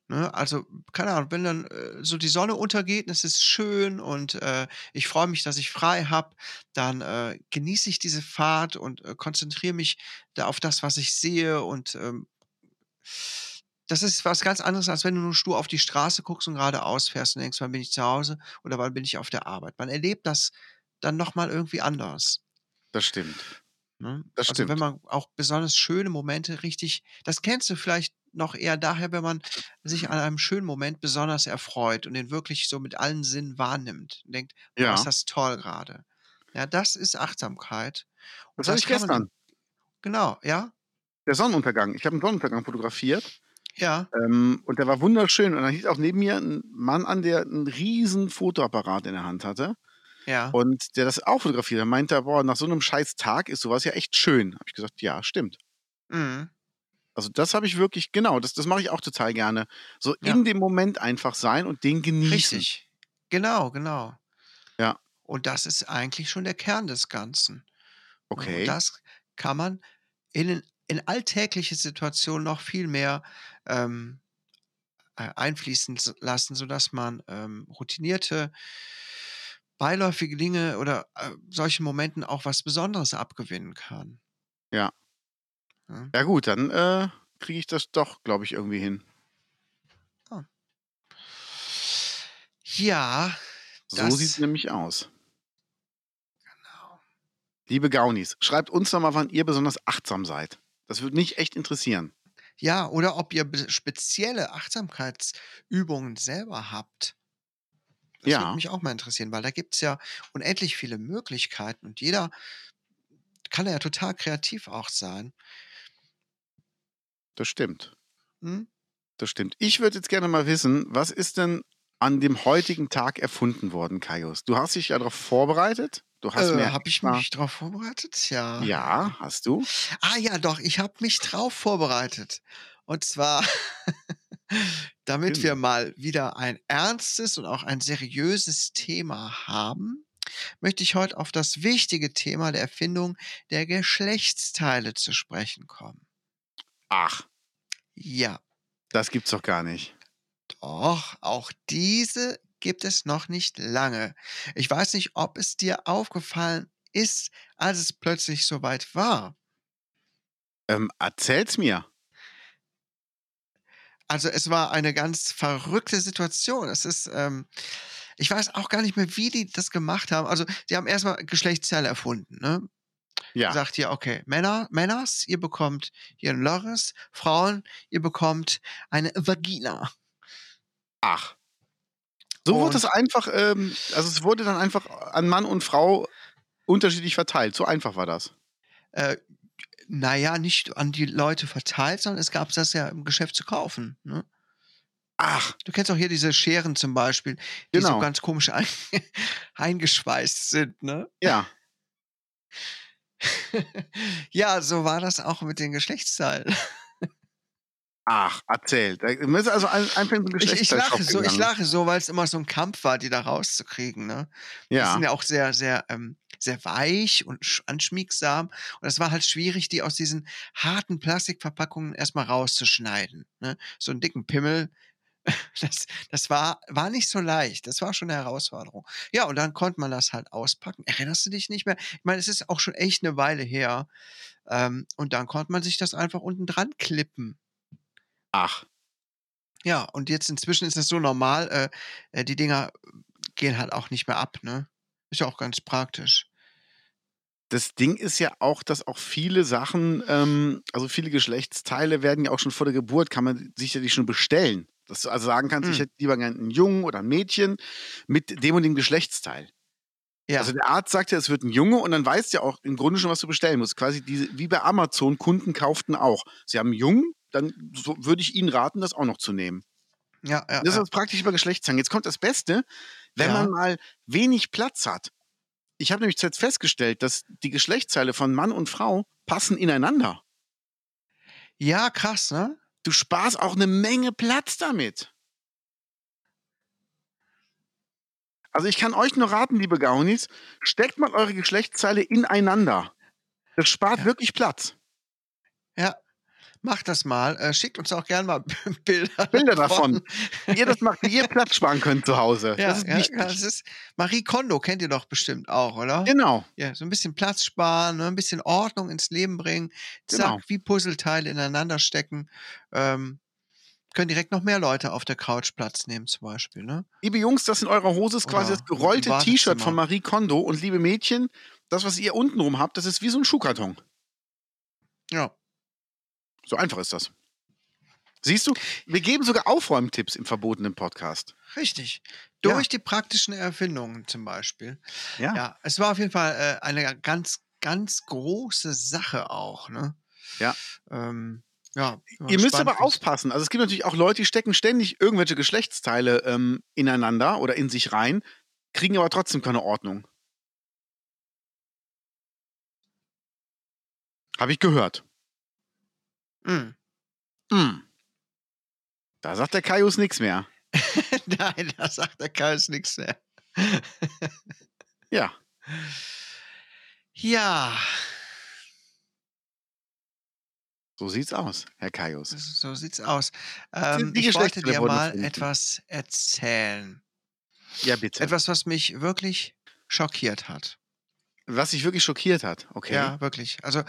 Ne, also, keine Ahnung, wenn dann, äh, so die Sonne untergeht und es ist schön und, äh, ich freue mich, dass ich frei habe, dann, äh, genieße ich diese Fahrt und, äh, konzentriere mich da auf das, was ich sehe und, ähm das ist was ganz anderes, als wenn du nur stur auf die Straße guckst und geradeaus fährst und denkst: „Wann bin ich zu Hause oder wann bin ich auf der Arbeit?“ Man erlebt das dann noch mal irgendwie anders. Das stimmt. Ne? Das Also, wenn stimmt. man auch besonders schöne Momente richtig das kennst du vielleicht noch eher daher, wenn man sich an einem schönen Moment besonders erfreut und den wirklich so mit allen Sinnen wahrnimmt und denkt: „Boah, ist das toll grade.“ Ja, das ist Achtsamkeit Das und hatte das ich kann man gestern. in genau, ja? Der Sonnenuntergang. Ich habe 'n Sonnenuntergang fotografiert, Ja. ähm, und der war wunderschön. Und dann hielt auch neben mir 'n Mann an, der 'n riesen Fotoapparat in der Hand hatte Ja. und der das auch fotografiert hat. Meinte er: „Boah, nach so 'nem scheiß Tag ist so was ja echt schön.“ Habe ich gesagt: „Ja, stimmt.“ Mhm. Also, das habe ich wirklich genau, das das mache ich auch total gerne. So Ja. in dem Moment einfach sein und den genießen. Richtig. Genau, genau. Ja. Und das ist eigentlich schon der Kern des Ganzen, ne? Und Okay. das kann man in in alltägliche Situationen noch viel mehr, ähm, äh, einfließen lassen, sodass man, ähm, routinierte beiläufige Dinge oder, äh, solchen Momenten auch was Besonderes abgewinnen kann. Ja. Ne? Ja gut, dann, äh, kriege ich das doch, glaube ich, irgendwie hin. Ah. Ja, So sieht's das nämlich aus. Genau. Liebe Gaunis, schreibt uns doch mal, wann ihr besonders achtsam seid. Das würde mich echt interessieren. Ja, oder ob ihr spezielle Achtsamkeitsübungen selber habt. Das würde Ja. mich auch mal interessieren, weil da gibt's ja unendlich viele Möglichkeiten und jeder kann ja total kreativ auch sein. Das stimmt. Hm? Das stimmt. Ich würde jetzt gerne mal wissen, was ist denn an dem heutigen Tag erfunden worden, Kaius? Du hast dich ja darauf vorbereitet. Du hast Äh, mir habe ich mich darauf vorbereitet? Ja. Ja, hast du? Ah ja, doch, ich habe mich drauf vorbereitet. Und zwar, *laughs* damit wir mal wieder ein ernstes und auch ein seriöses Thema haben, möchte ich heute auf das wichtige Thema der Erfindung der Geschlechtsteile zu sprechen kommen. Ach, Ja, das gibt's doch gar nicht. doch, auch diese gibt es noch nicht lange. Ich weiß nicht, ob es dir aufgefallen ist, als es plötzlich soweit war. Ähm, erzähl's mir. Also es war eine ganz verrückte Situation. Es ist, ähm, ich weiß auch gar nicht mehr, wie die das gemacht haben. Also die haben erstmal Geschlechtsteile erfunden. Ne? Ja. Sagt hier, okay, Männer, Männers, ihr bekommt hier ein Loris, Frauen, ihr bekommt eine Vagina. Ach. So wurde Und- es einfach, ähm, also es wurde dann einfach an Mann und Frau unterschiedlich verteilt. So einfach war das. Äh, naja, nicht an die Leute verteilt, sondern es gab das ja im Geschäft zu kaufen. Ne? Ach, Du kennst auch hier diese Scheren zum Beispiel, die so Genau. ganz komisch ein, *laughs* eingeschweißt sind. Ne? ja. *laughs* ja, so war das auch mit den Geschlechtsteilen. Ach, erzähl. Da ist also ein, einfach in so einen Ich, ich lache so, ich lache so, weil es immer so ein Kampf war, die da rauszukriegen. Ne? Die Ja. sind ja auch sehr, sehr, ähm, sehr weich und sch- anschmiegsam. Und es war halt schwierig, die aus diesen harten Plastikverpackungen erstmal rauszuschneiden. Ne? So einen dicken Pimmel. *laughs* Das, das war, war nicht so leicht. Das war schon eine Herausforderung. Ja, und dann konnte man das halt auspacken. Erinnerst du dich nicht mehr? Ich meine, es ist auch schon echt eine Weile her. Ähm, und dann konnte man sich das einfach unten dran klippen. Ach, Ja, und jetzt inzwischen ist es so normal, äh, äh, die Dinger gehen halt auch nicht mehr ab, ne? Ist ja auch ganz praktisch. Das Ding ist ja auch, dass auch viele Sachen, ähm, also viele Geschlechtsteile werden ja auch schon vor der Geburt, kann man sich ja die schon bestellen. Dass du also sagen kannst, ich Hm. hätte lieber einen Jungen oder ein Mädchen mit dem und dem Geschlechtsteil. Ja, Also der Arzt sagt ja, es wird ein Junge und dann weißt du ja auch im Grunde schon, was du bestellen musst. Quasi diese, wie bei Amazon, Kunden kauften auch. Sie haben einen Jungen, dann so, würde ich Ihnen raten, das auch noch zu nehmen. ja, ja. Das ist ja. das praktisch über Geschlechtszahlen. Jetzt kommt das Beste, wenn Ja. man mal wenig Platz hat. Ich habe nämlich jetzt festgestellt, dass die Geschlechtsteile von Mann und Frau passen ineinander. ja, krass, ne? Du sparst auch eine Menge Platz damit. Also ich kann euch nur raten, liebe Gaunis, steckt mal eure Geschlechtsteile ineinander. Das spart Ja. wirklich Platz. Ja. Macht das mal. Äh, schickt uns auch gerne mal *laughs* Bilder, Bilder davon. Wie ihr das macht, wie ihr Platz sparen könnt zu Hause. Ja, das ist ja, wichtig. ja, das ist Marie Kondo kennt ihr doch bestimmt auch, oder? Genau. Ja, so ein bisschen Platz sparen, ne, ein bisschen Ordnung ins Leben bringen, zack, Genau. wie Puzzleteile ineinander stecken. Ähm, können direkt noch mehr Leute auf der Couch Platz nehmen, zum Beispiel, ne? Liebe Jungs, das in eurer Hose ist quasi Oder das gerollte T-Shirt von Marie Kondo. Und liebe Mädchen, das, was ihr untenrum habt, das ist wie so ein Schuhkarton. Ja. So einfach ist das. Siehst du, wir geben sogar Aufräumtipps im verbotenen Podcast. Richtig. Ja. Durch die praktischen Erfindungen zum Beispiel. Ja. Ja, es war auf jeden Fall äh, eine ganz, ganz große Sache auch, ne? Ja. Ähm, ja. Ihr müsst aber aufpassen. Also es gibt natürlich auch Leute, die stecken ständig irgendwelche Geschlechtsteile ähm, ineinander oder in sich rein, kriegen aber trotzdem keine Ordnung. Habe ich gehört. Mm. Hm. Da sagt der Kaius nichts mehr. *laughs* Nein, da sagt der Kais nichts mehr. Ja. Ja, So sieht's aus, Herr Kaius. so sieht's aus. Ähm, ich wollte dir mal etwas erzählen. Ja, bitte. Etwas, was mich wirklich schockiert hat. Was dich wirklich schockiert hat. Okay. Ja, wirklich. Also,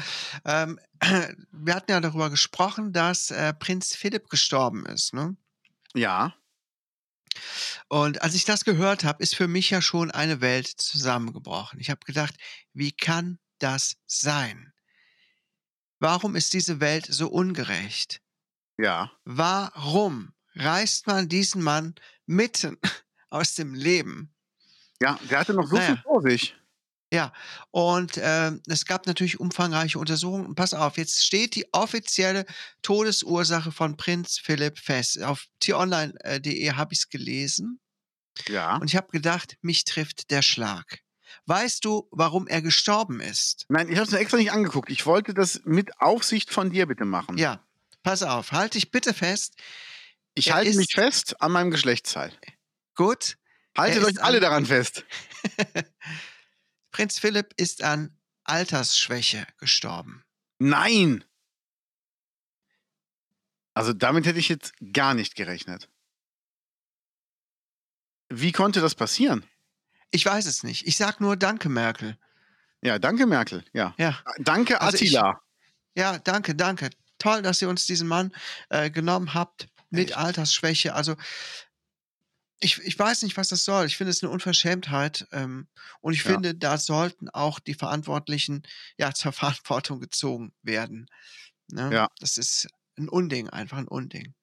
ähm, *clears throat* wir hatten ja darüber gesprochen, dass äh, Prinz Philipp gestorben ist. Ne? Ja. Und als ich das gehört habe, ist für mich ja schon eine Welt zusammengebrochen. Ich habe gedacht, wie kann das sein? Warum ist diese Welt so ungerecht? Ja. Warum reißt man diesen Mann mitten *laughs* aus dem Leben? Ja, der hatte noch so viel Naja. vor sich. Ja, und ähm, es gab natürlich umfangreiche Untersuchungen. Und pass auf, jetzt steht die offizielle Todesursache von Prinz Philipp fest. Auf t-online.de habe ich es gelesen. Ja. Und ich habe gedacht, mich trifft der Schlag. Weißt du, warum er gestorben ist? Nein, ich habe es mir extra nicht angeguckt. Ich wollte das mit Aufsicht von dir bitte machen. Ja, pass auf, halte dich bitte fest. Ich er halte mich fest an meinem Geschlechtsteil. Gut. Haltet euch alle an- daran fest. *laughs* Prinz Philipp ist an Altersschwäche gestorben. Nein! Also damit hätte ich jetzt gar nicht gerechnet. Wie konnte das passieren? Ich weiß es nicht. Ich sag nur Danke, Merkel. Ja, danke Merkel. Ja. Ja, Danke Also ich- Attila. ja, danke, danke. Toll, dass ihr uns diesen Mann äh, genommen habt mit Echt? Altersschwäche. Also ich, ich weiß nicht, was das soll. Ich finde es eine Unverschämtheit. Ähm, und ich Ja. finde, da sollten auch die Verantwortlichen ja *laughs* zur Verantwortung gezogen werden. Ne? Ja. Das ist ein Unding, einfach ein Unding.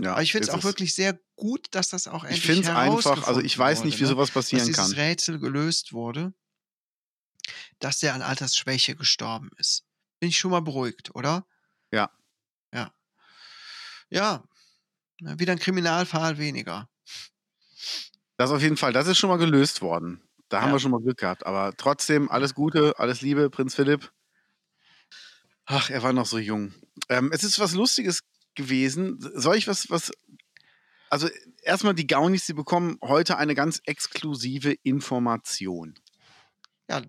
ja, Aber ich finde es auch wirklich sehr gut, dass das auch endlich Ich finde es einfach, also ich weiß nicht, wie wurde, ne? sowas dass passieren dieses kann. Rätsel gelöst wurde, dass der an Altersschwäche gestorben ist. Bin ich schon mal beruhigt, oder? Ja. Ja. Ja. Wieder ein Kriminalfall weniger. Das auf jeden Fall, das ist schon mal gelöst worden. Da haben Ja. wir schon mal Glück gehabt. Aber trotzdem, alles Gute, alles Liebe, Prinz Philipp. Ach, er war noch so jung. Ähm, es ist was Lustiges gewesen. Soll ich was, was. Also, erstmal die Gaunis, die bekommen heute eine ganz exklusive Information. Ja,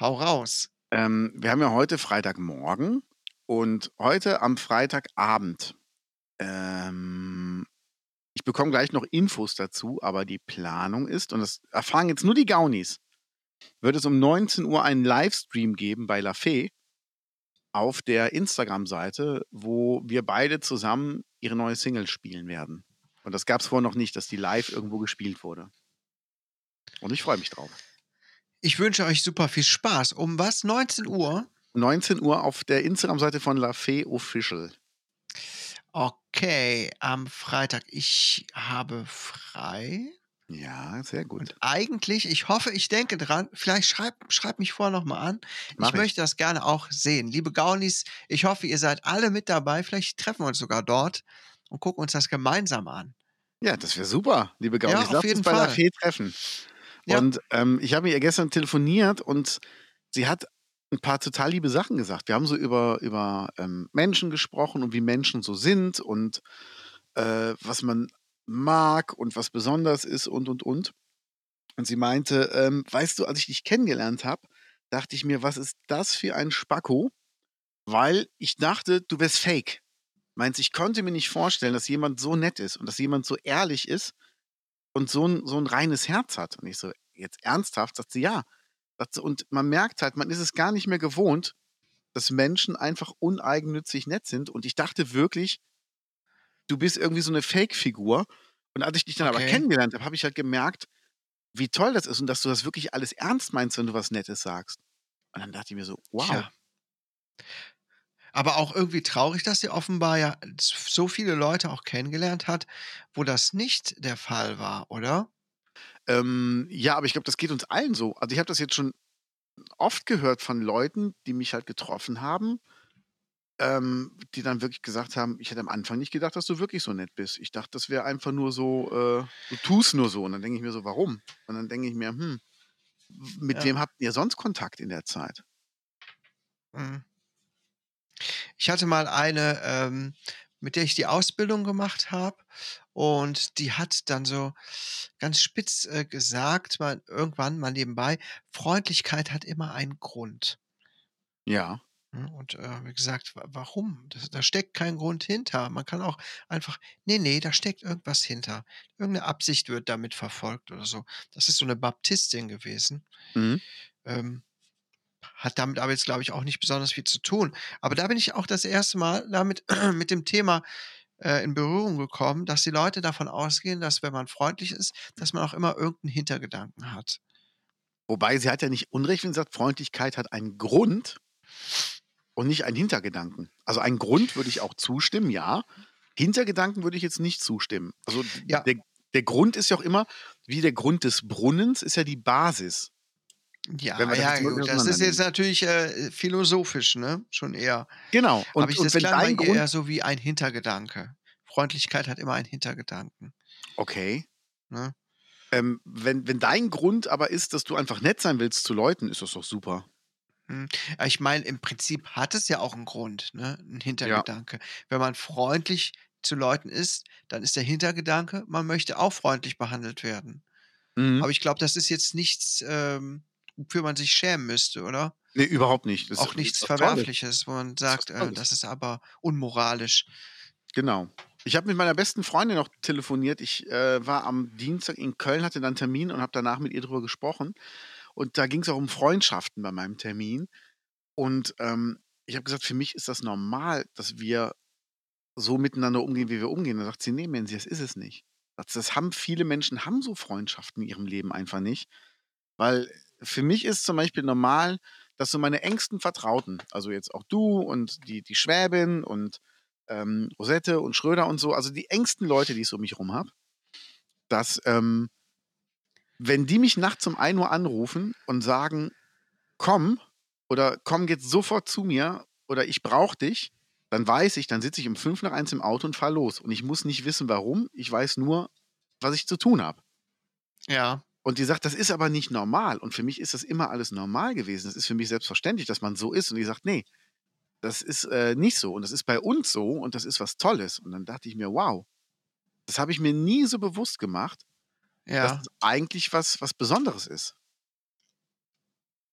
hau raus. Ähm, wir haben ja heute Freitagmorgen und heute am Freitagabend. Ähm, ich bekomme gleich noch Infos dazu, aber die Planung ist, und das erfahren jetzt nur die Gaunis, wird es um 19 Uhr einen Livestream geben bei La Fee auf der Instagram-Seite, wo wir beide zusammen ihre neue Single spielen werden. Und das gab es vorher noch nicht, dass die live irgendwo gespielt wurde. Und ich freue mich drauf. Ich wünsche euch super viel Spaß. Um was? 19 Uhr? 19 Uhr auf der Instagram-Seite von La Fee Official. Okay, am Freitag. Ich habe frei. Ja, sehr gut. Und eigentlich, ich hoffe, ich denke dran, vielleicht schreib, schreib mich vorher nochmal an. Mach ich ich. möchte das gerne auch sehen. Liebe Gaunis, ich hoffe, ihr seid alle mit dabei. Vielleicht treffen wir uns sogar dort und gucken uns das gemeinsam an. Ja, das wäre super, liebe Gaunis. Ja, auf jeden uns bei Fall. Fee treffen. Ja. Und ähm, ich habe mit ihr gestern telefoniert und sie hat ein paar total liebe Sachen gesagt. Wir haben so über, über ähm, Menschen gesprochen und wie Menschen so sind und äh, was man mag und was besonders ist und, und, und. Und sie meinte, ähm, weißt du, als ich dich kennengelernt habe, dachte ich mir, was ist das für ein Spacko? Weil ich dachte, du wärst fake. Meint, ich konnte mir nicht vorstellen, dass jemand so nett ist und dass jemand so ehrlich ist und so ein, so ein reines Herz hat. Und ich so, jetzt ernsthaft? Sagt sie, ja. Und man merkt halt, man ist es gar nicht mehr gewohnt, dass Menschen einfach uneigennützig nett sind. Und ich dachte wirklich, du bist irgendwie so eine Fake-Figur. Und als ich dich dann aber Okay. kennengelernt habe, habe ich halt gemerkt, wie toll das ist und dass du das wirklich alles ernst meinst, wenn du was Nettes sagst. Und dann dachte ich mir so, wow. Tja. Aber auch irgendwie traurig, dass sie offenbar ja so viele Leute auch kennengelernt hat, wo das nicht der Fall war, oder? Ähm, ja, aber ich glaube, das geht uns allen so. Also ich habe das jetzt schon oft gehört von Leuten, die mich halt getroffen haben, ähm, die dann wirklich gesagt haben, ich hätte am Anfang nicht gedacht, dass du wirklich so nett bist. Ich dachte, das wäre einfach nur so, äh, du tust nur so. Und dann denke ich mir so, warum? Und dann denke ich mir, hm, mit Ja. wem habt ihr sonst Kontakt in der Zeit? Mhm. Ich hatte mal eine, ähm, mit der ich die Ausbildung gemacht habe und die hat dann so ganz spitz, äh, gesagt, mal irgendwann mal nebenbei: „Freundlichkeit hat immer einen Grund.“ Ja. Und, äh, wie gesagt, wa warum? Das da steckt kein Grund hinter. Man kann auch einfach ne, ne, da steckt irgendwas hinter. Irgend 'ne Absicht wird damit verfolgt oder so. Das ist so 'ne Baptistin gewesen. Mhm. Ähm, hat damit aber jetzt, glaube ich, auch nicht besonders viel zu tun. Aber da bin ich auch das erste Mal damit *clears throat* mit dem Thema, äh, in Berührung gekommen, dass die Leute davon ausgehen, dass wenn man freundlich ist, dass man auch immer irgend 'n Hintergedanken hat. Wobei sie hat ja nicht Unrecht, wenn sie sagt, Freundlichkeit hat einen Grund und nicht einen Hintergedanken. Also einen Grund würde ich auch zustimmen, ja. Hintergedanken würde ich jetzt nicht zustimmen. Also Ja. der der Grund ist ja auch immer wie der Grund des Brunnens ist ja die Basis. Ja, Wenn wir das ja, mal gut, das ist jetzt natürlich äh, philosophisch, ne? Schon eher. Genau. Aber Und, ich, und das wenn dein Grund. eher so wie ein Hintergedanke. Freundlichkeit hat immer einen Hintergedanken. Okay. Ne? Ähm, wenn, wenn dein Grund aber ist, dass du einfach nett sein willst zu Leuten, ist das doch super. Hm. Aber ich meine, im Prinzip hat es ja auch einen Grund, ne? Ein Ja. Hintergedanke. Wenn man freundlich zu Leuten ist, dann ist der Hintergedanke, man möchte auch freundlich behandelt werden. Mhm. Aber ich glaube, das ist jetzt nichts, ähm, wofür man sich schämen müsste, oder? Nee, überhaupt nicht. Das Auch ist nichts. Verwerfliches, wo man Das ist sagt, äh, das ist aber unmoralisch. Genau. Ich habe mit meiner besten Freundin noch telefoniert. Ich äh, war am Dienstag in Köln, hatte dann einen Termin und habe danach mit ihr drüber gesprochen. Und da ging es auch um Freundschaften bei meinem Termin. Und ähm, ich habe gesagt, für mich ist das normal, dass wir so miteinander umgehen, wie wir umgehen. Da sagt sie, nee, Menzi, das ist es nicht. Das, das haben viele Menschen, haben so Freundschaften in ihrem Leben einfach nicht. Weil für mich ist zum Beispiel normal, dass so meine engsten Vertrauten, also jetzt auch du und die, die Schwäbin und ähm, Rosette und Schröder und so, also die engsten Leute, die ich so um mich rum habe, dass ähm, wenn die mich nachts um 1 Uhr anrufen und sagen, komm oder komm jetzt sofort zu mir oder ich brauche dich, dann weiß ich, dann sitze ich um 5 nach 1 im Auto und fahre los. Und ich muss nicht wissen, warum. Ich weiß nur, was ich zu tun habe. Ja. Und die sagt, das ist aber nicht normal. Und für mich ist das immer alles normal gewesen. Das ist für mich selbstverständlich, dass man so ist. Und die sagt, nee, das ist äh, nicht so. Und das ist bei uns so und das ist was Tolles. Und dann dachte ich mir, wow, das habe ich mir nie so bewusst gemacht, dass Ja. das eigentlich was, was Besonderes ist.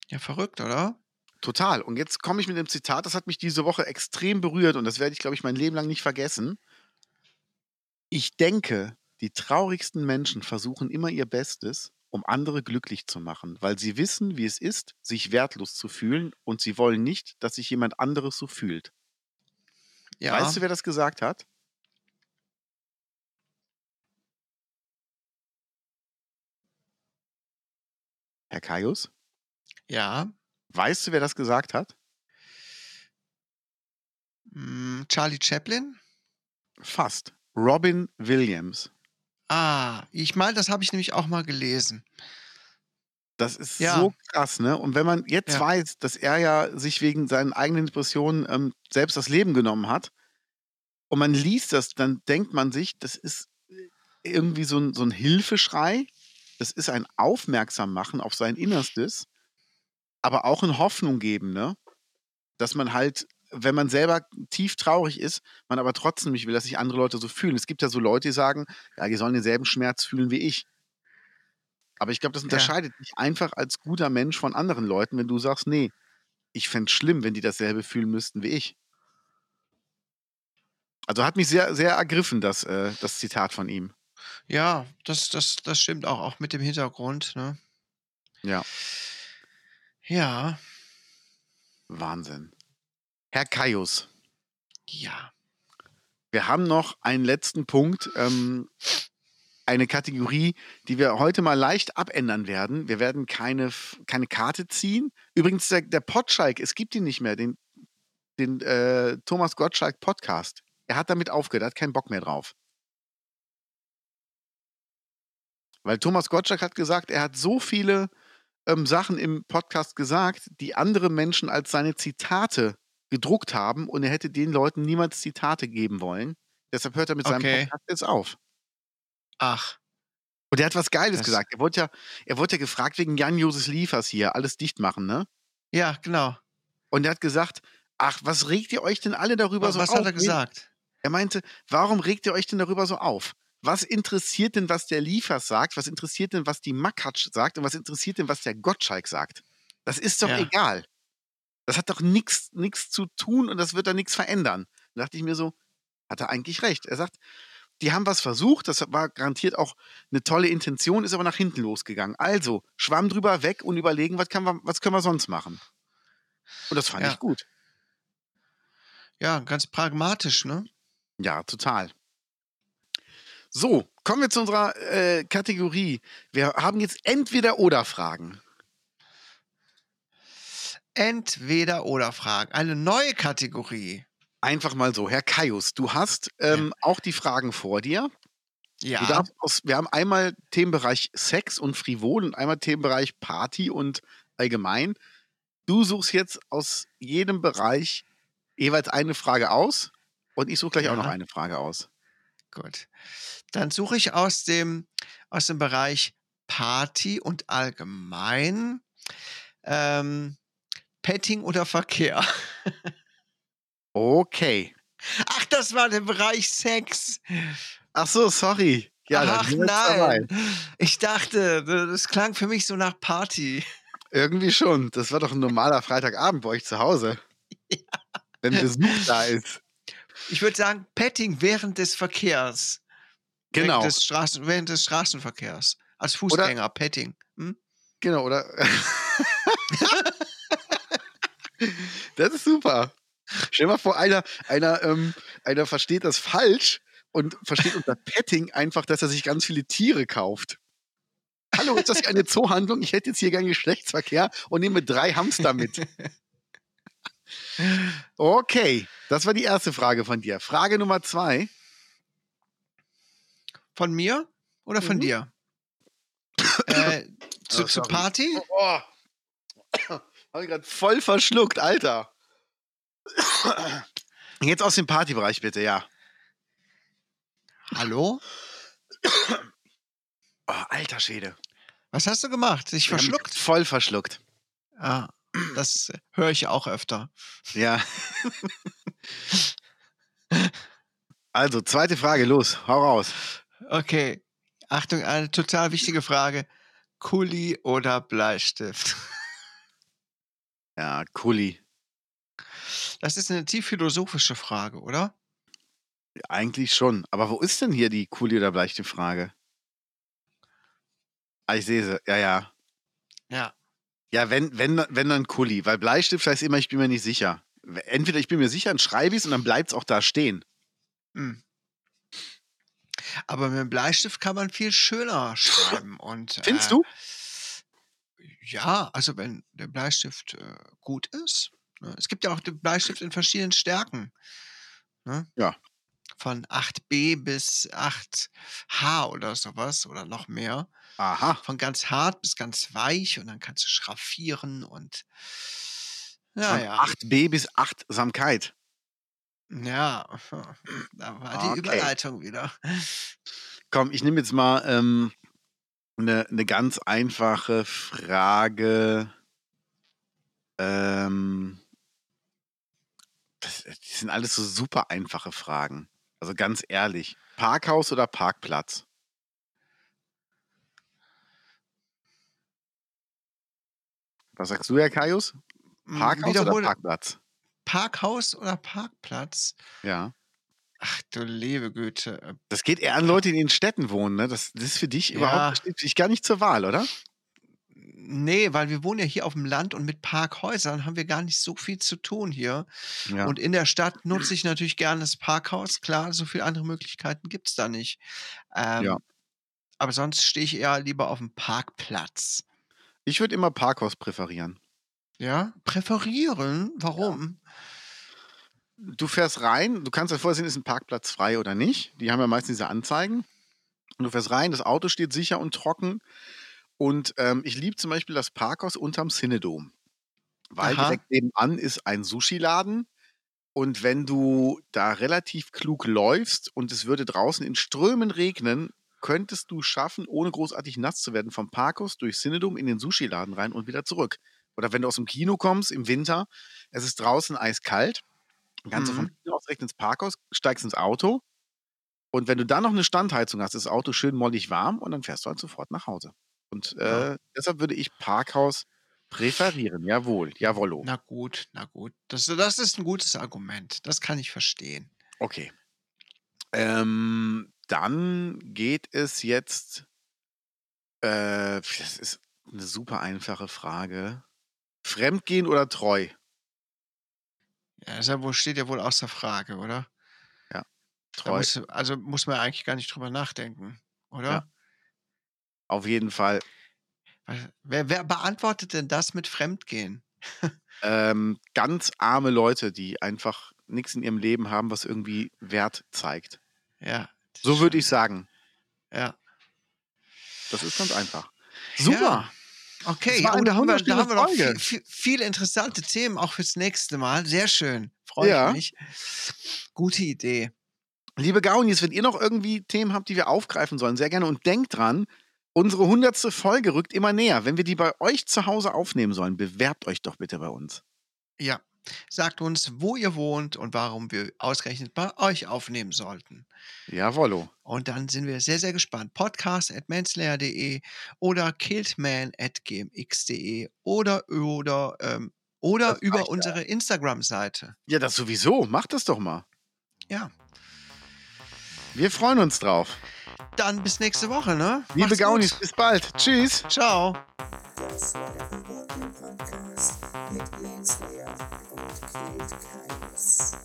Ja, verrückt, oder? Total. Und jetzt komme ich mit dem Zitat, das hat mich diese Woche extrem berührt und das werde ich, glaube ich, mein Leben lang nicht vergessen. Ich denke, die traurigsten Menschen versuchen immer ihr Bestes, um andere glücklich zu machen, weil sie wissen, wie es ist, sich wertlos zu fühlen und sie wollen nicht, dass sich jemand anderes so fühlt. Ja. Weißt du, wer das gesagt hat? Herr Kaius? Ja. Weißt du, wer das gesagt hat? Hm, Charlie Chaplin? Fast. Robin Williams. Ah, ich meine, das habe ich nämlich auch mal gelesen. Das ist Ja. so krass, ne? Und wenn man jetzt Ja. weiß, dass er ja sich wegen seinen eigenen Depressionen ähm, selbst das Leben genommen hat und man liest das, dann denkt man sich, das ist irgendwie so ein, so ein Hilfeschrei, das ist ein Aufmerksammachen auf sein Innerstes, aber auch ein Hoffnung geben, ne? Dass man halt, wenn man selber tief traurig ist, man aber trotzdem nicht will, dass sich andere Leute so fühlen. Es gibt ja so Leute, die sagen, ja, die sollen denselben Schmerz fühlen wie ich. Aber ich glaube, das Ja. unterscheidet dich einfach als guter Mensch von anderen Leuten, wenn du sagst, nee, ich fände es schlimm, wenn die dasselbe fühlen müssten wie ich. Also hat mich sehr, sehr ergriffen, das, äh, das Zitat von ihm. Ja, das, das, das stimmt auch, auch mit dem Hintergrund, ne? Ja, Ja, Wahnsinn. Herr Kaius, ja. wir haben noch einen letzten Punkt, ähm, eine Kategorie, die wir heute mal leicht abändern werden. Wir werden keine, keine Karte ziehen. Übrigens, der, der Potschalk, es gibt ihn nicht mehr, den, den äh, Thomas Gottschalk Podcast. Er hat damit aufgehört, er hat keinen Bock mehr drauf. Weil Thomas Gottschalk hat gesagt, er hat so viele ähm, Sachen im Podcast gesagt, die andere Menschen als seine Zitate gedruckt haben und er hätte den Leuten niemals Zitate geben wollen. Deshalb hört er mit seinem Okay. Podcast jetzt auf. Ach, Und er hat was Geiles Das- gesagt. Er wurde ja, er wurde ja gefragt wegen Jan-Josef Liefers hier, alles dicht machen, ne? ja, genau. Und er hat gesagt, ach, was regt ihr euch denn alle darüber Was, so was auf? hat er gesagt? Er meinte, warum regt ihr euch denn darüber so auf? Was interessiert denn, was der Liefers sagt? Was interessiert denn, was die Makatsch sagt? Und was interessiert denn, was der Gottschalk sagt? Das ist doch Ja. egal. Das hat doch nichts zu tun und das wird da nichts verändern. Da dachte ich mir so, hat er eigentlich recht. Er sagt, die haben was versucht, das war garantiert auch eine tolle Intention, ist aber nach hinten losgegangen. Also, schwamm drüber weg und überlegen, was, wir, was können wir sonst machen? Und das fand Ja. ich gut. Ja, ganz pragmatisch, ne? Ja, total. So, kommen wir zu unserer äh, Kategorie. Wir haben jetzt entweder oder Fragen. Entweder oder Fragen. Eine neue Kategorie. Einfach mal so. Herr Kaius, du hast ähm, auch die Fragen vor dir. Ja. Darfst wir haben einmal Themenbereich Sex und Frivol und einmal Themenbereich Party und allgemein. Du suchst jetzt aus jedem Bereich jeweils eine Frage aus und ich suche gleich auch noch Ja. eine Frage aus. Gut. Dann suche ich aus dem, aus dem Bereich Party und allgemein ähm, Petting oder Verkehr. Okay. Ach, das war der Bereich Sex. Ach so, sorry. Ja, Ach nein. Ich dachte, das klang für mich so nach Party. Irgendwie schon. Das war doch ein normaler Freitagabend bei euch zu Hause. *laughs* Wenn Besuch da ist. Ich würde sagen, Petting während des Verkehrs. Genau. Während des, Straßen, während des Straßenverkehrs. Als Fußgänger, Petting. Hm? Genau, oder? *laughs* das ist super. Stell dir mal vor, einer, einer, ähm, einer versteht das falsch und versteht unter Petting einfach, dass er sich ganz viele Tiere kauft. Hallo, ist das hier eine Zoohandlung? Ich hätte jetzt hier gern Geschlechtsverkehr und nehme drei Hamster mit. Okay, das war die erste Frage von dir. Frage Nummer zwei. Von mir oder von Mhm. dir? *laughs* äh, zu, Oh, zur sorry. Party? Oh, habe ich gerade voll verschluckt, Alter. Jetzt aus dem Partybereich bitte, ja. Hallo? Oh, alter Schwede. Was hast du gemacht? Dich verschluckt? Voll verschluckt. Ah, das höre ich auch öfter. Ja. also, zweite Frage, los, hau raus. Okay. Achtung, eine total wichtige Frage. Kuli oder Bleistift? Ja, Kuli. Das ist eine tief philosophische Frage, oder? Eigentlich schon. Aber wo ist denn hier die Kuli oder Bleistift-Frage? Ah, ich sehe sie. Ja, ja. Ja. Ja, wenn, wenn, wenn dann Kuli. Weil Bleistift heißt immer, ich bin mir nicht sicher. Entweder ich bin mir sicher, dann schreibe ich es und dann bleibt es auch da stehen. Hm. Aber mit dem Bleistift kann man viel schöner schreiben. Und, Findest äh, du? Ja, also wenn der Bleistift äh, gut ist. Ne? Es gibt ja auch den Bleistift in verschiedenen Stärken. Ne? Ja. Von 8b bis 8h oder sowas oder noch mehr. Aha. Von ganz hart bis ganz weich und dann kannst du schraffieren und ja, Von ja. 8b bis 8 Samkeit. Ja, *laughs* da war die Okay. Überleitung wieder. Komm, ich nehme jetzt mal ähm, eine, eine ganz einfache Frage. Ähm, das, die sind alles so super einfache Fragen. Also ganz ehrlich. Parkhaus oder Parkplatz? Was sagst du, Herr Kaius? Hm, Parkhaus oder wiederhole- Parkplatz? Parkhaus oder Parkplatz? Ja. Ach du liebe Güte. äh, Das geht eher an Leute, die in Städten wohnen, ne? Das, das ist für dich Ja. überhaupt steht dich gar nicht zur Wahl, oder? Nee, weil wir wohnen ja hier auf dem Land und mit Parkhäusern haben wir gar nicht so viel zu tun hier. Ja. Und in der Stadt nutze ich natürlich gerne das Parkhaus. Klar, so viele andere Möglichkeiten gibt es da nicht. Ähm, Ja. Aber sonst stehe ich eher lieber auf dem Parkplatz. Ich würde immer Parkhaus präferieren. Ja? Präferieren? Warum? Du fährst rein, du kannst dir vorsehen, ist ein Parkplatz frei oder nicht. Die haben ja meistens diese Anzeigen. Und du fährst rein, das Auto steht sicher und trocken. Und ähm, ich liebe zum Beispiel das Parkhaus unterm Cinedom. Weil Aha. direkt nebenan ist ein Sushi-Laden. Und wenn du da relativ klug läufst und es würde draußen in Strömen regnen, könntest du schaffen, ohne großartig nass zu werden, vom Parkhaus durch Cinedom in den Sushi-Laden rein und wieder zurück. Oder wenn du aus dem Kino kommst im Winter, es ist draußen eiskalt, kannst du vom Mhm. Kino aus direkt ins Parkhaus, steigst ins Auto und wenn du dann noch eine Standheizung hast, ist das Auto schön mollig warm und dann fährst du halt sofort nach Hause. Und äh, Ja. deshalb würde ich Parkhaus präferieren. Jawohl, jawollo. Na gut, na gut. Das, das ist ein gutes Argument. Das kann ich verstehen. Okay. Ähm, dann geht es jetzt. Äh, das ist eine super einfache Frage. Fremdgehen oder treu? Ja, ja wohl, steht ja wohl außer Frage, oder? Treu. muss, also muss man eigentlich gar nicht drüber nachdenken, oder? Ja. Auf jeden Fall. Wer, wer beantwortet denn das mit Fremdgehen? *laughs* Ähm, ganz arme Leute, die einfach nichts in ihrem Leben haben, was irgendwie Wert zeigt. Ja. So würde ich sagen. Ja. Das ist ganz einfach. Super. Ja. Okay, oh, da haben wir, da haben wir noch viel, viel, viele interessante Themen auch fürs nächste Mal. Sehr schön. Freue Ja. ich mich. Gute Idee. Liebe Gaunis, wenn ihr noch irgendwie Themen habt, die wir aufgreifen sollen, sehr gerne. Und denkt dran, unsere hundertste Folge rückt immer näher. Wenn wir die bei euch zu Hause aufnehmen sollen, bewerbt euch doch bitte bei uns. Ja. Sagt uns, wo ihr wohnt und warum wir ausgerechnet bei euch aufnehmen sollten. Jawollo. Und dann sind wir sehr, sehr gespannt. Podcast at manslayer.de oder killedman at gmx.de oder, oder, ähm, oder Das über unsere Instagram-Seite. Ja, das sowieso. Macht das doch mal. Ja. Wir freuen uns drauf. Dann bis nächste Woche, ne? Liebe Gaunis, bis bald. Tschüss. Ciao. Das war der Boardgame Podcast mit Lenswert und Killt Keines.